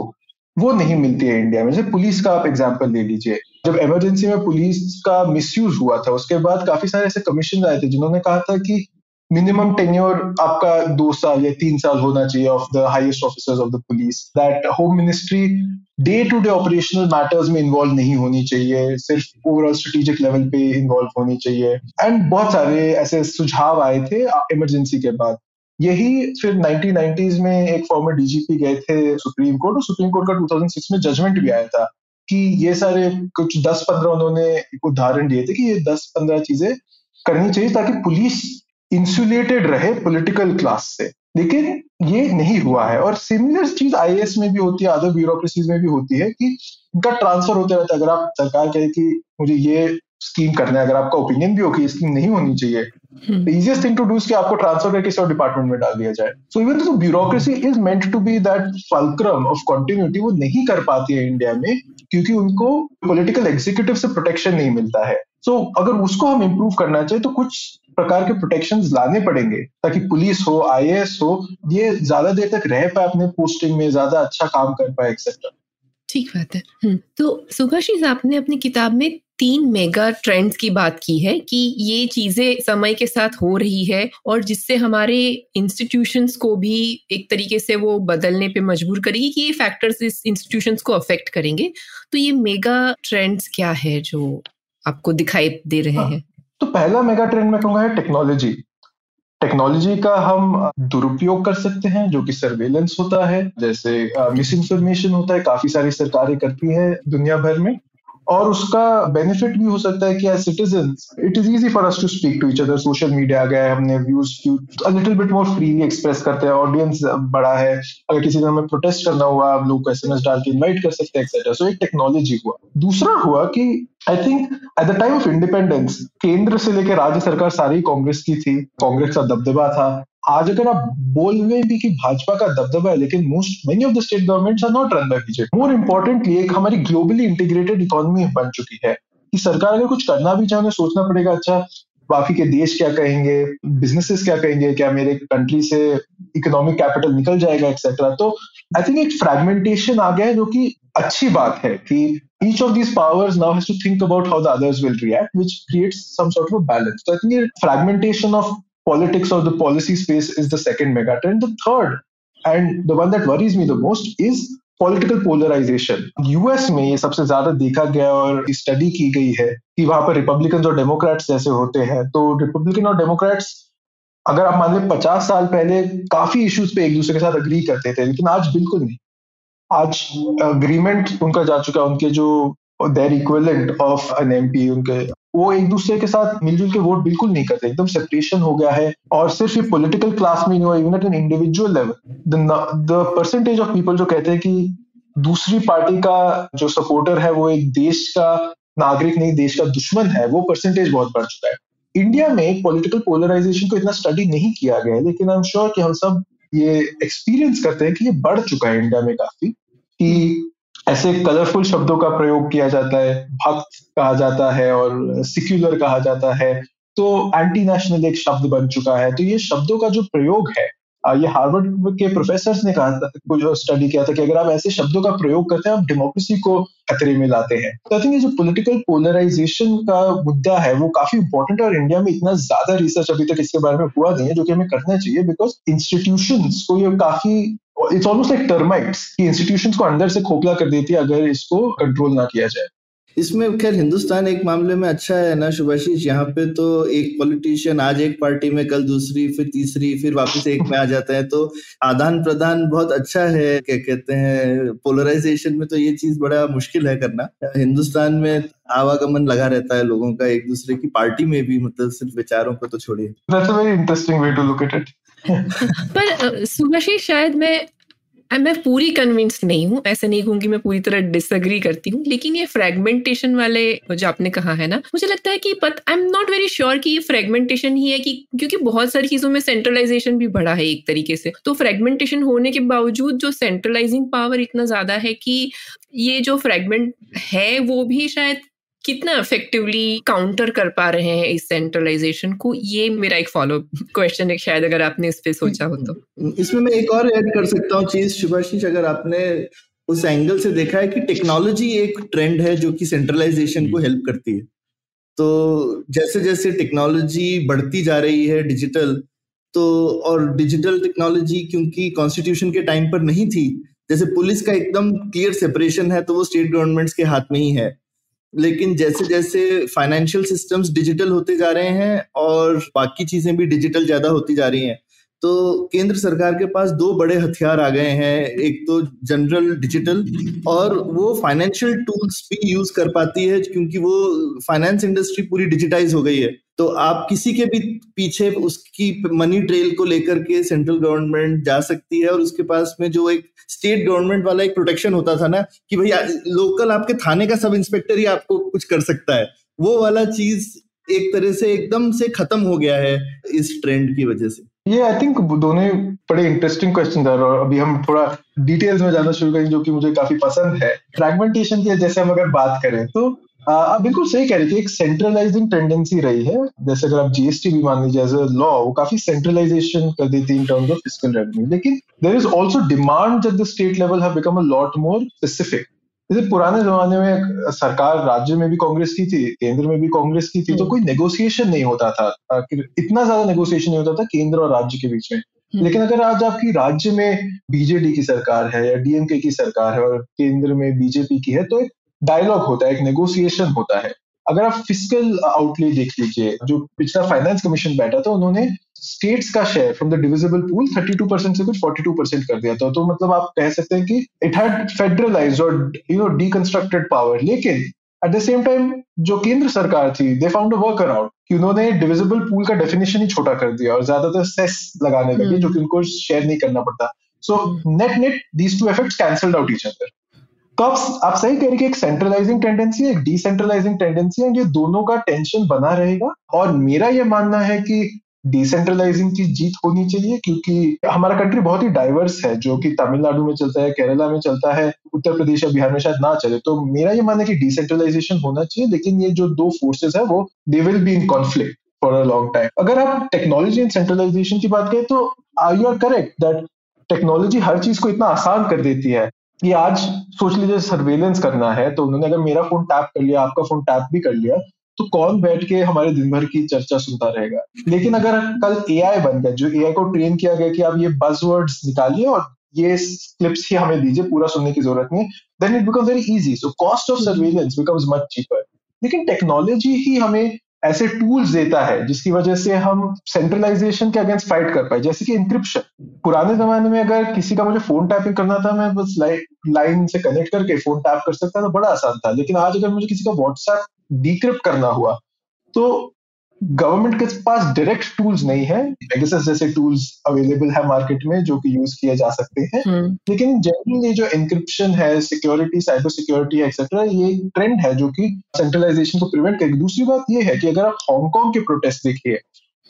वो नहीं मिलती है इंडिया में। जैसे पुलिस का आप एग्ज़ाम्पल ले लीजिए। जब इमरजेंसी में पुलिस का मिसयूज हुआ था, उसके बाद काफ़ी सारे ऐसे कमीशन आए थे, जिन्होंने कहा था कि मिनिमम टेन्योर आपका दो साल या तीन साल होना चाहिए of the highest officers of the police that home ministry day to day operational matters में इन्वॉल्व नहीं होनी चाहिए। सिर्फ़ ओवरऑल स्ट्रेटेजिक लेवल पे इन्वॉल्व होनी चाहिए। एंड बहुत सारे ऐसे सुझाव आए थे इमरजेंसी के बाद। यही फिर 1990s में एक फॉर्मर डीजीपी गए थे सुप्रीम कोर्ट और सुप्रीम कोर्ट का 2006 में जजमेंट भी आया था कि ये सारे कुछ 10-15 उन्होंने उदाहरण दिए थे कि ये 10-15 चीज़ें करनी चाहिए ताकि पुलिस इंसुलेटेड रहे पॉलिटिकल क्लास से। लेकिन ये नहीं हुआ है। और सिमिलर चीज़ आई में भी होती है अदर ब्यूरोक्रेसीज में भी होती है कि इनका ट्रांसफ़र होते रहता है। अगर आप सरकार कहे कि मुझे ये स्कीम करना है, अगर आपका ओपिनियन भी हो कि स्कीम नहीं होनी चाहिए इजिएस्ट थिंग टू डू कि आपको ट्रांसफ़र करके किसी और डिपार्टमेंट में डाल दिया जाए। सो इवन तो bureaucracy is meant to be that fulcrum of continuity वो नहीं कर पाती है इंडिया में क्योंकि उनको पॉलिटिकल एग्जीक्यूटिव से प्रोटेक्शन नहीं मिलता है। सो so, अगर उसको हम इम्प्रूव करना चाहे तो कुछ प्रकार के प्रोटेक्शन लाने पड़ेंगे ताकि पुलिस हो आई हो ये ज़्यादा देर तक रह पाए अपने पोस्टिंग में ज़्यादा अच्छा काम कर पाए एक्सेट्रा ठीक बात है। हम्म, तो सुभाषी आपने अपनी किताब में तीन मेगा ट्रेंड्स की बात की है कि ये चीज़ें समय के साथ हो रही है और जिससे हमारे इंस्टीट्यूशंस को भी एक तरीके से वो बदलने पे मजबूर करेगी कि ये फैक्टर्स इस इंस्टीट्यूशंस को अफेक्ट करेंगे। तो ये मेगा ट्रेंड्स क्या है जो आपको दिखाई दे रहे हाँ। हैं? तो पहला मेगा ट्रेंड मैं कहूँगा है टेक्नोलॉजी टेक्नोलॉजी का हम दुरुपयोग कर सकते हैं जो कि सर्वेलेंस होता है जैसे मिस इन्फॉर्मेशन होता है काफ़ी सारी सरकारें करती है दुनिया भर में। और उसका बेनिफिट भी हो सकता है कि as citizen it is easy for us to speak to each other social media है, हमने views little bit more freely express करते हैं ऑडियंस बड़ा है। अगर किसी ने हमें प्रोटेस्ट करना हुआ हम लोग को एसएमएस डाल के इनवाइट कर सकते हैं एक्सेट्रा सो एक टेक्नोलॉजी हुआ। दूसरा हुआ कि I think at the time of independence केंद्र से लेकर राज्य सरकार सारी कांग्रेस की थी। कांग्रेस का दबदबा था। आज अगर आप बोल रहे भी कि भाजपा का दबदबा है लेकिन most many of the state governments are not run by BJP more importantly एक हमारी ग्लोबली इंटीग्रेटेड इकोनॉमी बन चुकी है कि सरकार अगर कुछ करना भी चाहे सोचना पड़ेगा अच्छा बाकी के देश क्या कहेंगे बिजनेसेस क्या कहेंगे क्या मेरे कंट्री से इकोनॉमिक कैपिटल निकल जाएगा एक्सेट्रा तो आई थिंक एक फ्रेगमेंटेशन आ गया है जो कि अच्छी बात है कि each of these powers now has to think about how the others will react, which creates some sort of a balance. So I think fragmentation politics or the policy space is the second megatrend. The third, and the one that worries me the most, is political polarisation US में ये सबसे ज़्यादा देखा गया और स्टडी की गई है कि वहाँ पर रिपब्लिकन और डेमोक्रेट्स जैसे होते हैं। तो रिपब्लिकन और डेमोक्रेट्स अगर आप मान लें पचास साल पहले काफ़ी इश्यूज़ पे एक दूसरे के साथ अग्री करते थे लेकिन आज बिल्कुल नहीं। आज अग्रीमेंट उनका जा चुका है उनके जो their equivalent of an M P उनके। वो एक दूसरे के साथ मिलजुल के वोट बिल्कुल नहीं करते, एकदम सेपरेशन हो गया है। और सिर्फ़ ये पॉलिटिकल क्लास में नहीं हुआ even at an individual level the percentage of people जो कहते हैं कि दूसरी पार्टी का जो सपोर्टर है, वो एक देश का नागरिक नहीं, देश का दुश्मन है, वो परसेंटेज बहुत बढ़ चुका है। इंडिया में पॉलिटिकल पोलराइजेशन को इतना स्टडी नहीं किया गया है, लेकिन आई एम श्योर कि हम सब ये एक्सपीरियंस करते हैं कि ये बढ़ चुका है इंडिया में काफ़ी, कि ऐसे कलरफुल शब्दों का प्रयोग किया जाता है, भक्त कहा जाता है और सिक्युलर कहा जाता है तो एंटी नेशनल एक शब्द बन चुका है। तो ये शब्दों का जो प्रयोग है ये हार्वर्ड के प्रोफेसर ने कहा था कुछ स्टडी किया था कि अगर आप ऐसे शब्दों का प्रयोग करते हैं, आप डेमोक्रेसी को खतरे में लाते हैं। तो आई थिंक ये जो पॉलिटिकल पोलराइजेशन का मुद्दा है, वो काफ़ी इंपॉर्टेंट है और इंडिया में इतना ज़्यादा रिसर्च अभी तक इसके बारे में हुआ नहीं है, जो कि हमें करना चाहिए बिकॉज़ इंस्टीट्यूशन को ये काफ़ी इट्स ऑलमोस्ट लाइक टर्माइट्स कि इंस्टीट्यूशंस को अंदर से खोखला कर देती है अगर इसको कंट्रोल ना किया जाए। इसमें खैर हिंदुस्तान एक मामले में अच्छा है ना शुभाशीष? यहाँ पे तो एक पॉलिटिशियन आज एक पार्टी में कल दूसरी फिर तीसरी फिर वापस एक में आ जाता है। तो आदान प्रदान बहुत अच्छा है क्या कहते हैं पोलराइजेशन में तो ये चीज़ बड़ा मुश्किल है करना। हिंदुस्तान में आवागमन लगा रहता है लोगों का एक दूसरे की पार्टी में भी मतलब सिर्फ़ विचारों को तो छोड़िए। पर सुभाषीष शायद मैं मैं पूरी कन्विंस नहीं हूँ, ऐसे नहीं कहूँगी मैं पूरी तरह डिसअग्री करती हूँ, लेकिन ये फ्रेगमेंटेशन वाले जो आपने कहा है ना, मुझे लगता है कि but I am not very sure कि ये फ्रेगमेंटेशन ही है कि, क्योंकि बहुत सारी चीज़ों में सेंट्रलाइजेशन भी बढ़ा है एक तरीके से। तो फ्रेगमेंटेशन होने के बावजूद जो सेंट्रलाइजिंग पावर इतना ज़्यादा है कि ये जो फ्रेगमेंट है, वो भी शायद कितना इफेक्टिवली काउंटर कर पा रहे हैं इस सेंट्रलाइजेशन को, ये मेरा एक फॉलो क्वेश्चन है, शायद अगर आपने इस पे सोचा हो तो। इसमें मैं एक और ऐड कर सकता हूँ चीज़ शुभाशीष अगर आपने उस एंगल से देखा है कि टेक्नोलॉजी एक ट्रेंड है जो कि सेंट्रलाइजेशन को हेल्प करती है। तो जैसे जैसे टेक्नोलॉजी बढ़ती जा रही है डिजिटल तो और डिजिटल टेक्नोलॉजी क्योंकि कॉन्स्टिट्यूशन के टाइम पर नहीं थी, जैसे पुलिस का एकदम क्लियर सेपरेशन है तो वो स्टेट गवर्नमेंट्स के हाथ में ही है। लेकिन जैसे जैसे फाइनेंशियल सिस्टम्स डिजिटल होते जा रहे हैं और बाकी चीज़ें भी डिजिटल ज़्यादा होती जा रही हैं तो केंद्र सरकार के पास दो बड़े हथियार आ गए हैं। एक तो जनरल डिजिटल और वो फाइनेंशियल टूल्स भी यूज़ कर पाती है क्योंकि वो फाइनेंस इंडस्ट्री पूरी डिजिटाइज हो गई है। तो आप किसी के भी पीछे उसकी मनी ट्रेल को लेकर के सेंट्रल गवर्नमेंट जा सकती है और उसके पास में जो एक स्टेट गवर्नमेंट वाला एक प्रोटेक्शन होता था ना, कि भैया लोकल आपके थाने का सब इंस्पेक्टर ही आपको कुछ कर सकता है। वो वाला चीज़ एक तरह से एकदम से खत्म हो गया है इस ट्रेंड की वजह से। ये आई थिंक दोनों बड़े इंटरेस्टिंग क्वेश्चन और अभी हम थोड़ा डिटेल्स में जाना शुरू करेंगे, जो कि मुझे काफ़ी पसंद है। फ्रेगमेंटेशन की जैसे हम अगर बात करें तो आप बिल्कुल सही कह रहे थे एक सेंट्रलाइजिंग टेंडेंसी रही है। जैसे अगर आप जीएसटी भी मान लीजिए एज अ लॉ वो काफ़ी सेंट्रलाइजेशन कर देती in terms of physical revenue लेकिन there is also demand at the state level have become a lot more specific जैसे पुराने जमाने में सरकार राज्य में भी कांग्रेस की थी केंद्र में भी कांग्रेस की थी तो कोई नेगोशिएशन नहीं होता था। इतना ज़्यादा नेगोशिएशन नहीं होता था केंद्र और राज्य के बीच में। हम्म। लेकिन अगर आज आपकी राज्य में बीजेडी की सरकार है या डीएमके की सरकार है और केंद्र में बीजेपी की है तो एक डायलॉग होता है एक नेगोशिएशन होता है। अगर आप फ़िज़िकल आउटले देख लीजिए जो पिछला फाइनेंस कमीशन बैठा था उन्होंने स्टेट्स का share from the divisible pool 32 percent से कुछ 42 परसेंट कर दिया था। तो मतलब आप कह सकते हैं कि इट हैड फेडरलाइज और यू नो डीकंस्ट्रक्टेड पावर लेकिन एट द सेम टाइम जो केंद्र सरकार थी they found a work around कि उन्होंने डिविजिबल पूल का डेफिनेशन ही छोटा कर दिया और ज़्यादातर सेस लगाने लगे जो कि उनको शेयर नहीं करना पड़ता। So net net these two effects cancelled out each other तो आप सही कह रहे कि एक सेंट्रलाइजिंग टेंडेंसी एक डिसेंट्रलाइजिंग टेंडेंसी है, ये दोनों का टेंशन बना रहेगा। और मेरा ये मानना है कि डिसेंट्रलाइजिंग की जीत होनी चाहिए, क्योंकि हमारा कंट्री बहुत ही डाइवर्स है, जो कि तमिलनाडु में चलता है, केरला में चलता है, उत्तर प्रदेश या बिहार में शायद ना चले। तो मेरा ये मानना है कि डिसेंट्रलाइजेशन होना चाहिए, लेकिन ये जो दो फोर्सेस है, वो they will be in conflict for a long time अगर आप टेक्नोलॉजी एंड सेंट्रलाइजेशन की बात करें तो I you are correct that technology हर चीज़ को इतना आसान कर देती है कि आज सोच लीजिए सर्वेलेंस करना है तो उन्होंने अगर मेरा फ़ोन टैप कर लिया, आपका फ़ोन टैप भी कर लिया तो कौन बैठ के हमारे दिन भर की चर्चा सुनता रहेगा? लेकिन अगर कल एआई बन गया, जो एआई को ट्रेन किया गया कि आप ये बजवर्ड्स निकालिए और ये क्लिप्स ही हमें दीजिए, पूरा सुनने की ज़रूरत नहीं then it becomes very easy so cost of surveillance becomes much cheaper लेकिन टेक्नोलॉजी ही हमें ऐसे टूल्स देता है, जिसकी वजह से हम सेंट्रलाइजेशन के अगेंस्ट फाइट कर पाए। जैसे कि इंक्रिप्शन पुराने जमाने में अगर किसी का मुझे फ़ोन टैपिंग करना था, मैं बस लाइन से कनेक्ट करके फ़ोन टैप कर सकता था, बड़ा आसान था। लेकिन आज अगर मुझे किसी का व्हाट्सएप डिक्रिप्ट करना हुआ तो गवर्नमेंट के पास डायरेक्ट टूल्स नहीं है। पेगासस जैसे टूल्स अवेलेबल है मार्केट में जो कि यूज़ किए जा सकते हैं। हम्म। लेकिन जनरली जो इंक्रिप्शन है सिक्योरिटी साइबर सिक्योरिटी एक्सेट्रा ये ट्रेंड है जो कि सेंट्रलाइजेशन को प्रिवेंट करेगी दूसरी बात ये है कि अगर आप हांगकांग के प्रोटेस्ट देखिए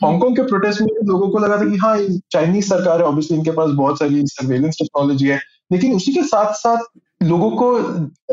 हांगकांग के प्रोटेस्ट में लोगों को लगा था कि हाँ चाइनीज़ सरकार है ऑब्वियसली इनके पास बहुत सारी सर्वेलेंस टेक्नोलॉजी है। लेकिन उसी के साथ साथ लोगों को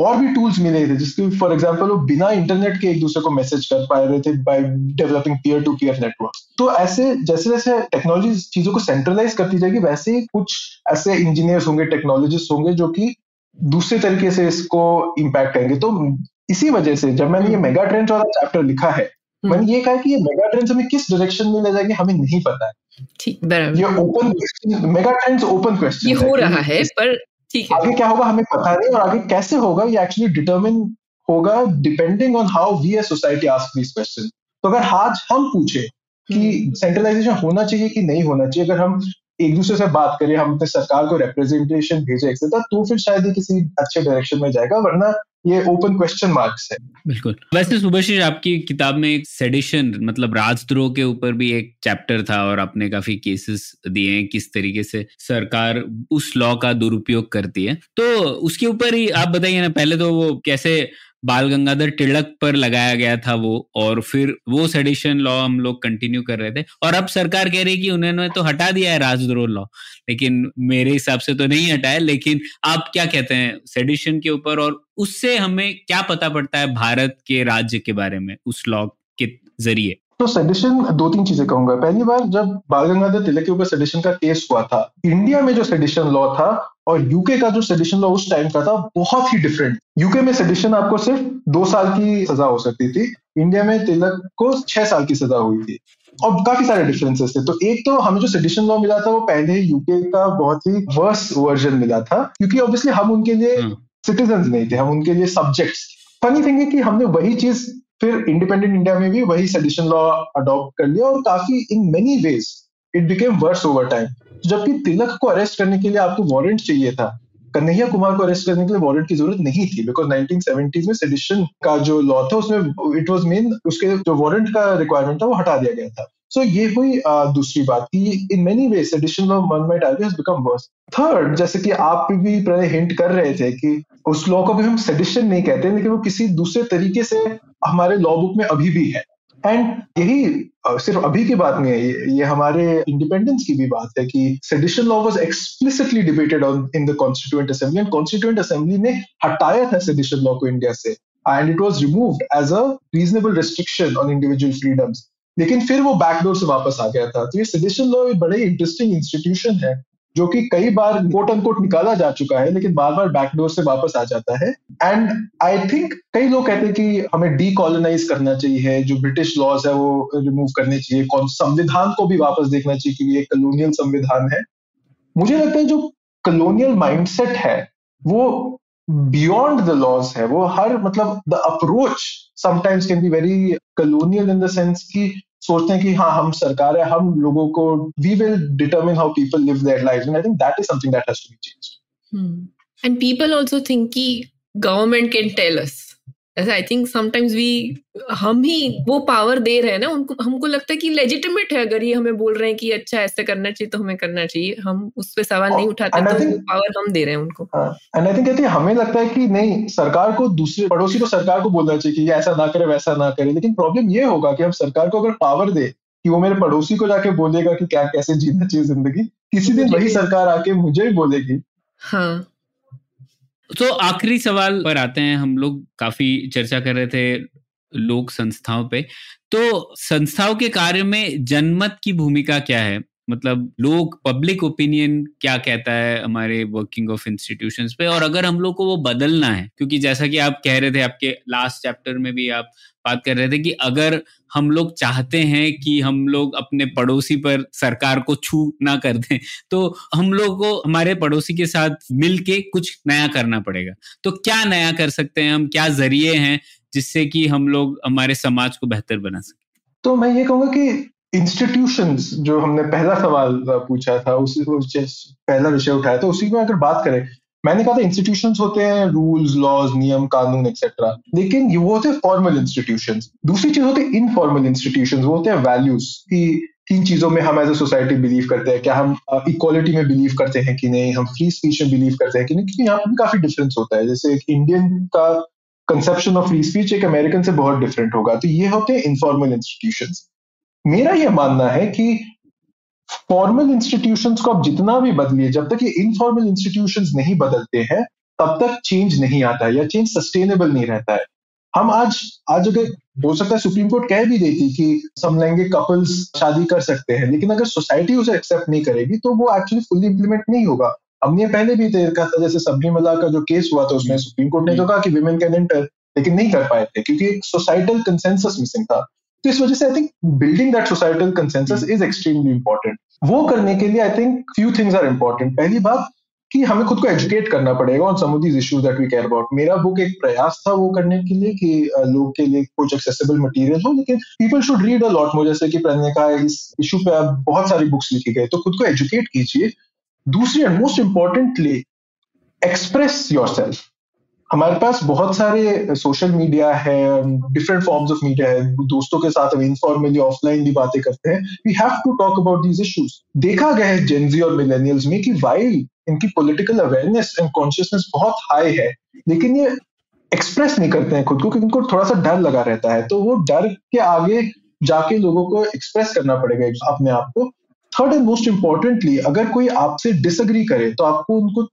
और भी टूल्स मिले थे जिसके फॉर एग्जांपल वो बिना इंटरनेट के एक दूसरे को मैसेज कर पा रहे थे by developing peer to peer network तो ऐसे जैसे जैसे टेक्नोलॉजी चीज़ों को सेंट्रलाइज करती जाएगी वैसे ही कुछ ऐसे इंजीनियर्स होंगे टेक्नोलॉजिस्ट होंगे जो कि दूसरे तरीके से इसको इम्पैक्ट करेंगे। तो इसी वजह से जब मैंने ये मेगा ट्रेंड वाला चैप्टर लिखा है मैंने ये कहा कि ये मेगा ट्रेंड हमें किस डायरेक्शन में ले जाएँगे हमें नहीं पता है। ठीक बराबर। ये open question mega trends open question ये हो रहा है पर ठीक है। आगे क्या होगा हमें पता नहीं और आगे कैसे होगा ये एक्चुअली डिटरमिन होगा depending on how we as society ask this question तो अगर आज हम पूछे कि सेंट्रलाइजेशन होना चाहिए कि नहीं होना चाहिए अगर हम एक दूसरे से बात करें हम अपने सरकार को रिप्रेजेंटेशन भेजे एक्सेट्रा तो फिर शायद ये किसी अच्छे डायरेक्शन में जाएगा वरना ये ओपन क्वेश्चन मार्क्स है। बिल्कुल। वैसे सुभाषीष, आपकी किताब में एक सेडिशन मतलब राजद्रोह के ऊपर भी एक चैप्टर था और आपने काफ़ी केसेस दिए हैं किस तरीके से सरकार उस लॉ का दुरुपयोग करती है। तो उसके ऊपर ही आप बताइए ना, पहले तो वो कैसे बाल गंगाधर तिलक पर लगाया गया था वो, और फिर वो सेडिशन लॉ हम लोग कंटिन्यू कर रहे थे। और अब सरकार कह रही है कि उन्होंने तो हटा दिया है राजद्रोह लॉ लेकिन मेरे हिसाब से तो नहीं हटाया, लेकिन आप क्या कहते हैं सेडिशन के ऊपर? और उससे हमें क्या पता पड़ता है भारत के राज्य के बारे में, उस लॉ के ज़रिए? तो सेडिशन दो तीन चीज़ें कहूँगा। पहली बार जब बाल गंगाधर तिलक के ऊपर सेडिशन का केस हुआ था इंडिया में जो सेडिशन लॉ था और यूके का जो सेडिशन लॉ उस टाइम का था बहुत ही डिफरेंट यूके में सेडिशन आपको सिर्फ़ दो साल की सजा हो सकती थी। इंडिया में तिलक को छह साल की सजा हुई थी। और काफ़ी सारे डिफरेंसेस थे। तो एक तो हमें जो सेडिशन लॉ मिला था वो पहले ही यूके का बहुत ही वर्स वर्जन मिला था। क्योंकि ऑब्वियसली हम उनके लिए सिटीजन हम्म। नहीं थे। हम उनके लिए सब्जेक्ट्स फनी थिंग है कि हमने वही चीज़ फिर इंडिपेंडेंट इंडिया में भी वही सेडिशन लॉ अडॉप्ट कर लिया और काफ़ी in many ways it became worse over time जबकि तिलक को अरेस्ट करने के लिए आपको वारंट चाहिए था। कन्हैया कुमार को अरेस्ट करने के लिए वारंट की ज़रूरत नहीं थी बिकॉज़ 1970s में सेडिशन का जो लॉ था उसमें इट वाज मेन उसके जो वारंट का रिक्वायरमेंट था वो हटा दिया गया था। सो so, ये हुई दूसरी बात कि in many way sedition law one might argue has become worse third जैसे कि आप भी पहले हिंट कर रहे थे कि उस लॉ को भी हम सेडिशन नहीं कहते लेकिन वो किसी दूसरे तरीके से हमारे लॉ बुक में अभी भी है। एंड यही सिर्फ़ अभी की बात नहीं है ये, ये हमारे इंडिपेंडेंस की भी बात है कि sedition law was explicitly debated on in the constituent assembly and constituent assembly ने हटाया था सेडिशन लॉ को इंडिया से and it was removed as a reasonable restriction on individual freedoms लेकिन फिर वो बैकडोर से वापस आ गया था। तो ये सेडिशन लॉ एक बड़े इंटरेस्टिंग इंस्टीट्यूशन है। जो कि कई बार कोट अनकोट निकाला जा चुका है, लेकिन बार बार बैकडोर से वापस आ जाता है। एंड आई थिंक कई लोग कहते हैं कि हमें डीकॉलोनाइज करना चाहिए, जो ब्रिटिश लॉज है वो रिमूव करने चाहिए। कौन, संविधान को भी वापस देखना चाहिए क्योंकि ये कलोनियल संविधान है। मुझे लगता है जो कलोनियल माइंडसेट है, वो बियॉन्ड द लॉज है। वो हर मतलब the approach sometimes can be very colonial in the sense की सोचते हैं कि हाँ हम सरकार है, हम लोगों को we will determine how people live their life and I think that is something that has to be changed and people also think कि गवर्नमेंट कैन टेल अस ऐसा आई थिंक समटाइम्स वी हम ही वो पावर दे रहे हैं ना उनको हमको लगता है कि लेजिटिमेट है अगर ये हमें बोल रहे हैं कि अच्छा ऐसे करना चाहिए तो हमें करना चाहिए। हम उस पर सवाल नहीं उठाते तो think, पावर हम दे रहे हैं उनको। एंड आई थिंक कहते हैं हमें लगता है कि नहीं सरकार को दूसरे पड़ोसी को सरकार को बोलना चाहिए कि ऐसा ना करे वैसा ना करे। लेकिन प्रॉब्लम ये होगा कि हम सरकार को अगर पावर दे कि वो मेरे पड़ोसी को जाके बोलेगा कि क्या कैसे जीना चाहिए ज़िंदगी किसी दिन वही सरकार आके मुझे ही बोलेगी। हाँ। तो आखिरी सवाल पर आते हैं। हम लोग काफ़ी चर्चा कर रहे थे लोक संस्थाओं पे। तो संस्थाओं के कार्य में जनमत की भूमिका क्या है? मतलब लोग पब्लिक ओपिनियन क्या कहता है हमारे वर्किंग ऑफ़ इंस्टीट्यूशन पे? और अगर हम लोग को वो बदलना है, क्योंकि जैसा कि आप कह रहे थे, आपके लास्ट चैप्टर में भी आप बात कर रहे थे कि अगर हम लोग चाहते हैं कि हम लोग अपने पड़ोसी पर सरकार को छू ना कर दें तो हम लोग को हमारे पड़ोसी के साथ मिल के कुछ नया करना पड़ेगा। तो क्या नया कर सकते हैं हम? क्या ज़रिए हैं जिससे कि हम लोग हमारे समाज को बेहतर बना सके? तो मैं ये कहूँगा कि इंस्टीट्यूशंस जो हमने पहला सवाल पूछा था, उसी पहला विषय उठाया था, उसी में अगर बात करें, मैंने कहा था इंस्टीट्यूशंस होते हैं रूल्स लॉज नियम, कानून एक्सेट्रा लेकिन ये वो होते हैं फॉर्मल इंस्टीट्यूशंस दूसरी चीज़ होती है इनफॉर्मल इंस्टीट्यूशंस वो होते हैं वैल्यूज़ की किन चीज़ों में हम एज ए सोसाइटी बिलीव करते हैं, क्या हम इक्वालिटी में बिलीव करते हैं कि नहीं, हम फ्री स्पीच में बिलीव करते हैं कि नहीं, क्योंकि यहाँ पर काफ़ी डिफरेंस होता है, जैसे एक इंडियन का कंसेप्शन ऑफ़ फ्री स्पीच एक अमेरिकन से बहुत डिफरेंट होगा तो ये होते हैं इनफॉर्मल इंस्टीट्यूशन मेरा यह मानना है कि फॉर्मल इंस्टीट्यूशंस को आप जितना भी बदलिए जब तक ये इनफॉर्मल इंस्टीट्यूशंस नहीं बदलते हैं तब तक चेंज नहीं आता है या चेंज सस्टेनेबल नहीं रहता है। हम आज आज अगर हो सकता है सुप्रीम कोर्ट कह भी देती कि समलैंगिक कपल्स शादी कर सकते हैं लेकिन अगर सोसाइटी उसे एक्सेप्ट नहीं करेगी तो वो एक्चुअली फुल्ली इंप्लीमेंट नहीं होगा। हमने पहले भी देखा था जैसे सबरीमला का जो केस हुआ था उसमें सुप्रीम कोर्ट ने तो कहा कि विमेन कैन एंटर लेकिन नहीं कर पाए थे क्योंकि एक सोसाइटल कंसेंसस मिसिंग था। तो इस वजह से I think building that societal consensus is extremely important वो करने के लिए I think few things are important पहली बात कि हमें खुद को एजुकेट करना पड़ेगा on some of these issues that we care about मेरा बुक एक प्रयास था वो करने के लिए कि लोग के लिए कुछ एक्सेसिबल मटेरियल हो, लेकिन people should read a lot मुझे जैसे कि प्रण कहा, इस इशू पे आप बहुत सारी बुक्स लिखी गई तो खुद को एजुकेट कीजिए. दूसरी and most importantly express yourself हमारे पास बहुत सारे सोशल मीडिया है डिफरेंट फॉर्म्स ऑफ़ मीडिया है। दोस्तों के साथ हम इनफॉर्मली ऑफलाइन भी बातें करते हैं। We have to talk about these issues देखा गया है जेंजी और मिलेनियल्स में कि वाइल इनकी पॉलिटिकल अवेयरनेस एंड कॉन्शियसनेस बहुत हाई है, लेकिन ये एक्सप्रेस नहीं करते हैं खुद को क्योंकि उनको थोड़ा सा डर लगा रहता है। तो वो डर के आगे जाके लोगों को एक्सप्रेस करना पड़ेगा अपने आप को। थर्ड एंड मोस्ट इंपॉर्टेंटली अगर कोई आपसे डिसअग्री करे तो आपको उनको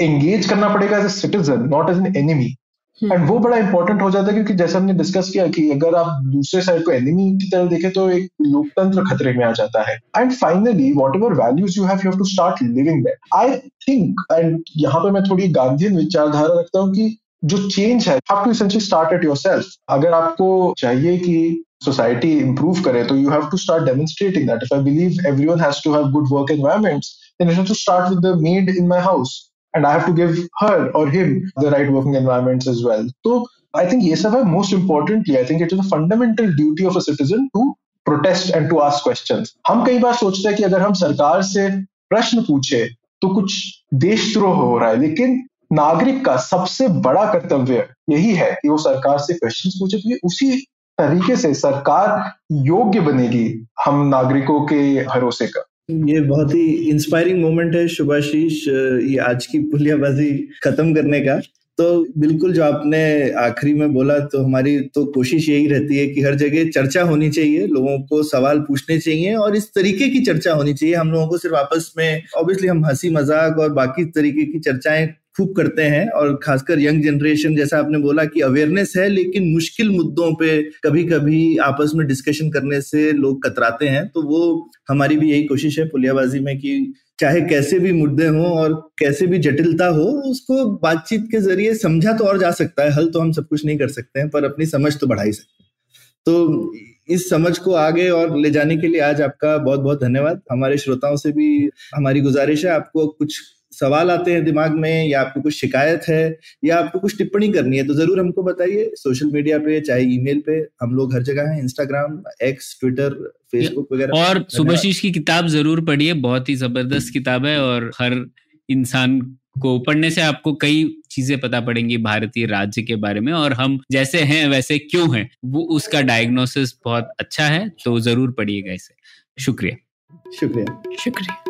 एंगेज करना पड़ेगा as a citizen not as an enemy and वो बड़ा इंपॉर्टेंट हो जाता है क्योंकि जैसे हमने डिस्कस किया कि अगर आप दूसरे साइड को एनिमी की तरह देखें तो एक लोकतंत्र खतरे में आ जाता है। And finally whatever values you have you have to start living that I think and यहाँ पे मैं थोड़ी गांधीन विचारधारा रखता हूँ कि जो चेंज है have to essentially start at yourself अगर आपको चाहिए कि सोसाइटी इंप्रूव करे तो you have to start demonstrating that if I believe everyone has to have good work environments then you have to start with the maid in my house and I to give her और him the right working environment is well तो आई थिंक ये सब है most importantly I think it is a fundamental duty of a citizen to protest and to ask question हम कई बार सोचते हैं कि अगर हम सरकार से प्रश्न पूछे तो कुछ देशद्रोह हो रहा है, लेकिन नागरिक का सबसे बड़ा कर्तव्य यही है कि वो सरकार से क्वेश्चन पूछे तो क्योंकि उसी तरीके से सरकार योग्य बनेगी हम नागरिकों के भरोसे का। ये बहुत ही इंस्पायरिंग मोमेंट है शुभाशीष ये आज की पुलियाबाजी खत्म करने का। तो बिल्कुल जो आपने आखिरी में बोला तो हमारी तो कोशिश यही रहती है कि हर जगह चर्चा होनी चाहिए, लोगों को सवाल पूछने चाहिए और इस तरीके की चर्चा होनी चाहिए। हम लोगों को सिर्फ़ आपस में ऑब्वियसली हम हँसी मज़ाक और बाकी तरीके की चर्चाएँ खूब करते हैं और खासकर यंग जनरेशन, जैसा आपने बोला कि अवेयरनेस है, लेकिन मुश्किल मुद्दों पे कभी कभी आपस में डिस्कशन करने से लोग कतराते हैं। तो वो हमारी भी यही कोशिश है पुलियाबाजी में कि चाहे कैसे भी मुद्दे हों और कैसे भी जटिलता हो, उसको बातचीत के ज़रिए समझा तो और जा सकता है। हल तो हम सब कुछ नहीं कर सकते हैं, पर अपनी समझ तो बढ़ा ही सकते हैं। तो इस समझ को आगे और ले जाने के लिए आज आपका बहुत बहुत धन्यवाद। हमारे श्रोताओं से भी हमारी गुजारिश है, आपको कुछ सवाल आते हैं दिमाग में या आपको कुछ शिकायत है या आपको कुछ टिप्पणी करनी है तो ज़रूर हमको बताइए। सोशल मीडिया पे चाहे ईमेल पे हम लोग हर जगह हैं। इंस्टाग्राम एक्स ट्विटर फेसबुक वगैरह। और सुबशीष की किताब ज़रूर पढ़िए बहुत ही ज़बरदस्त किताब है और हर इंसान को पढ़ने से आपको कई चीज़ें पता पड़ेंगी भारतीय राज्य के बारे में और हम जैसे हैं वैसे क्यों हैं? वो उसका डायग्नोसिस बहुत अच्छा है तो ज़रूर पढ़िएगा इसे। शुक्रिया। शुक्रिया। शुक्रिया।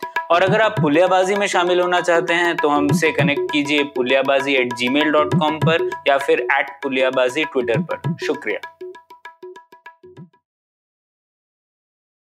और अगर आप पुलियाबाजी में शामिल होना चाहते हैं तो हमसे कनेक्ट कीजिए पुलियाबाजी एट जी पर या फिर एट पुलियाबाजी ट्विटर पर। शुक्रिया।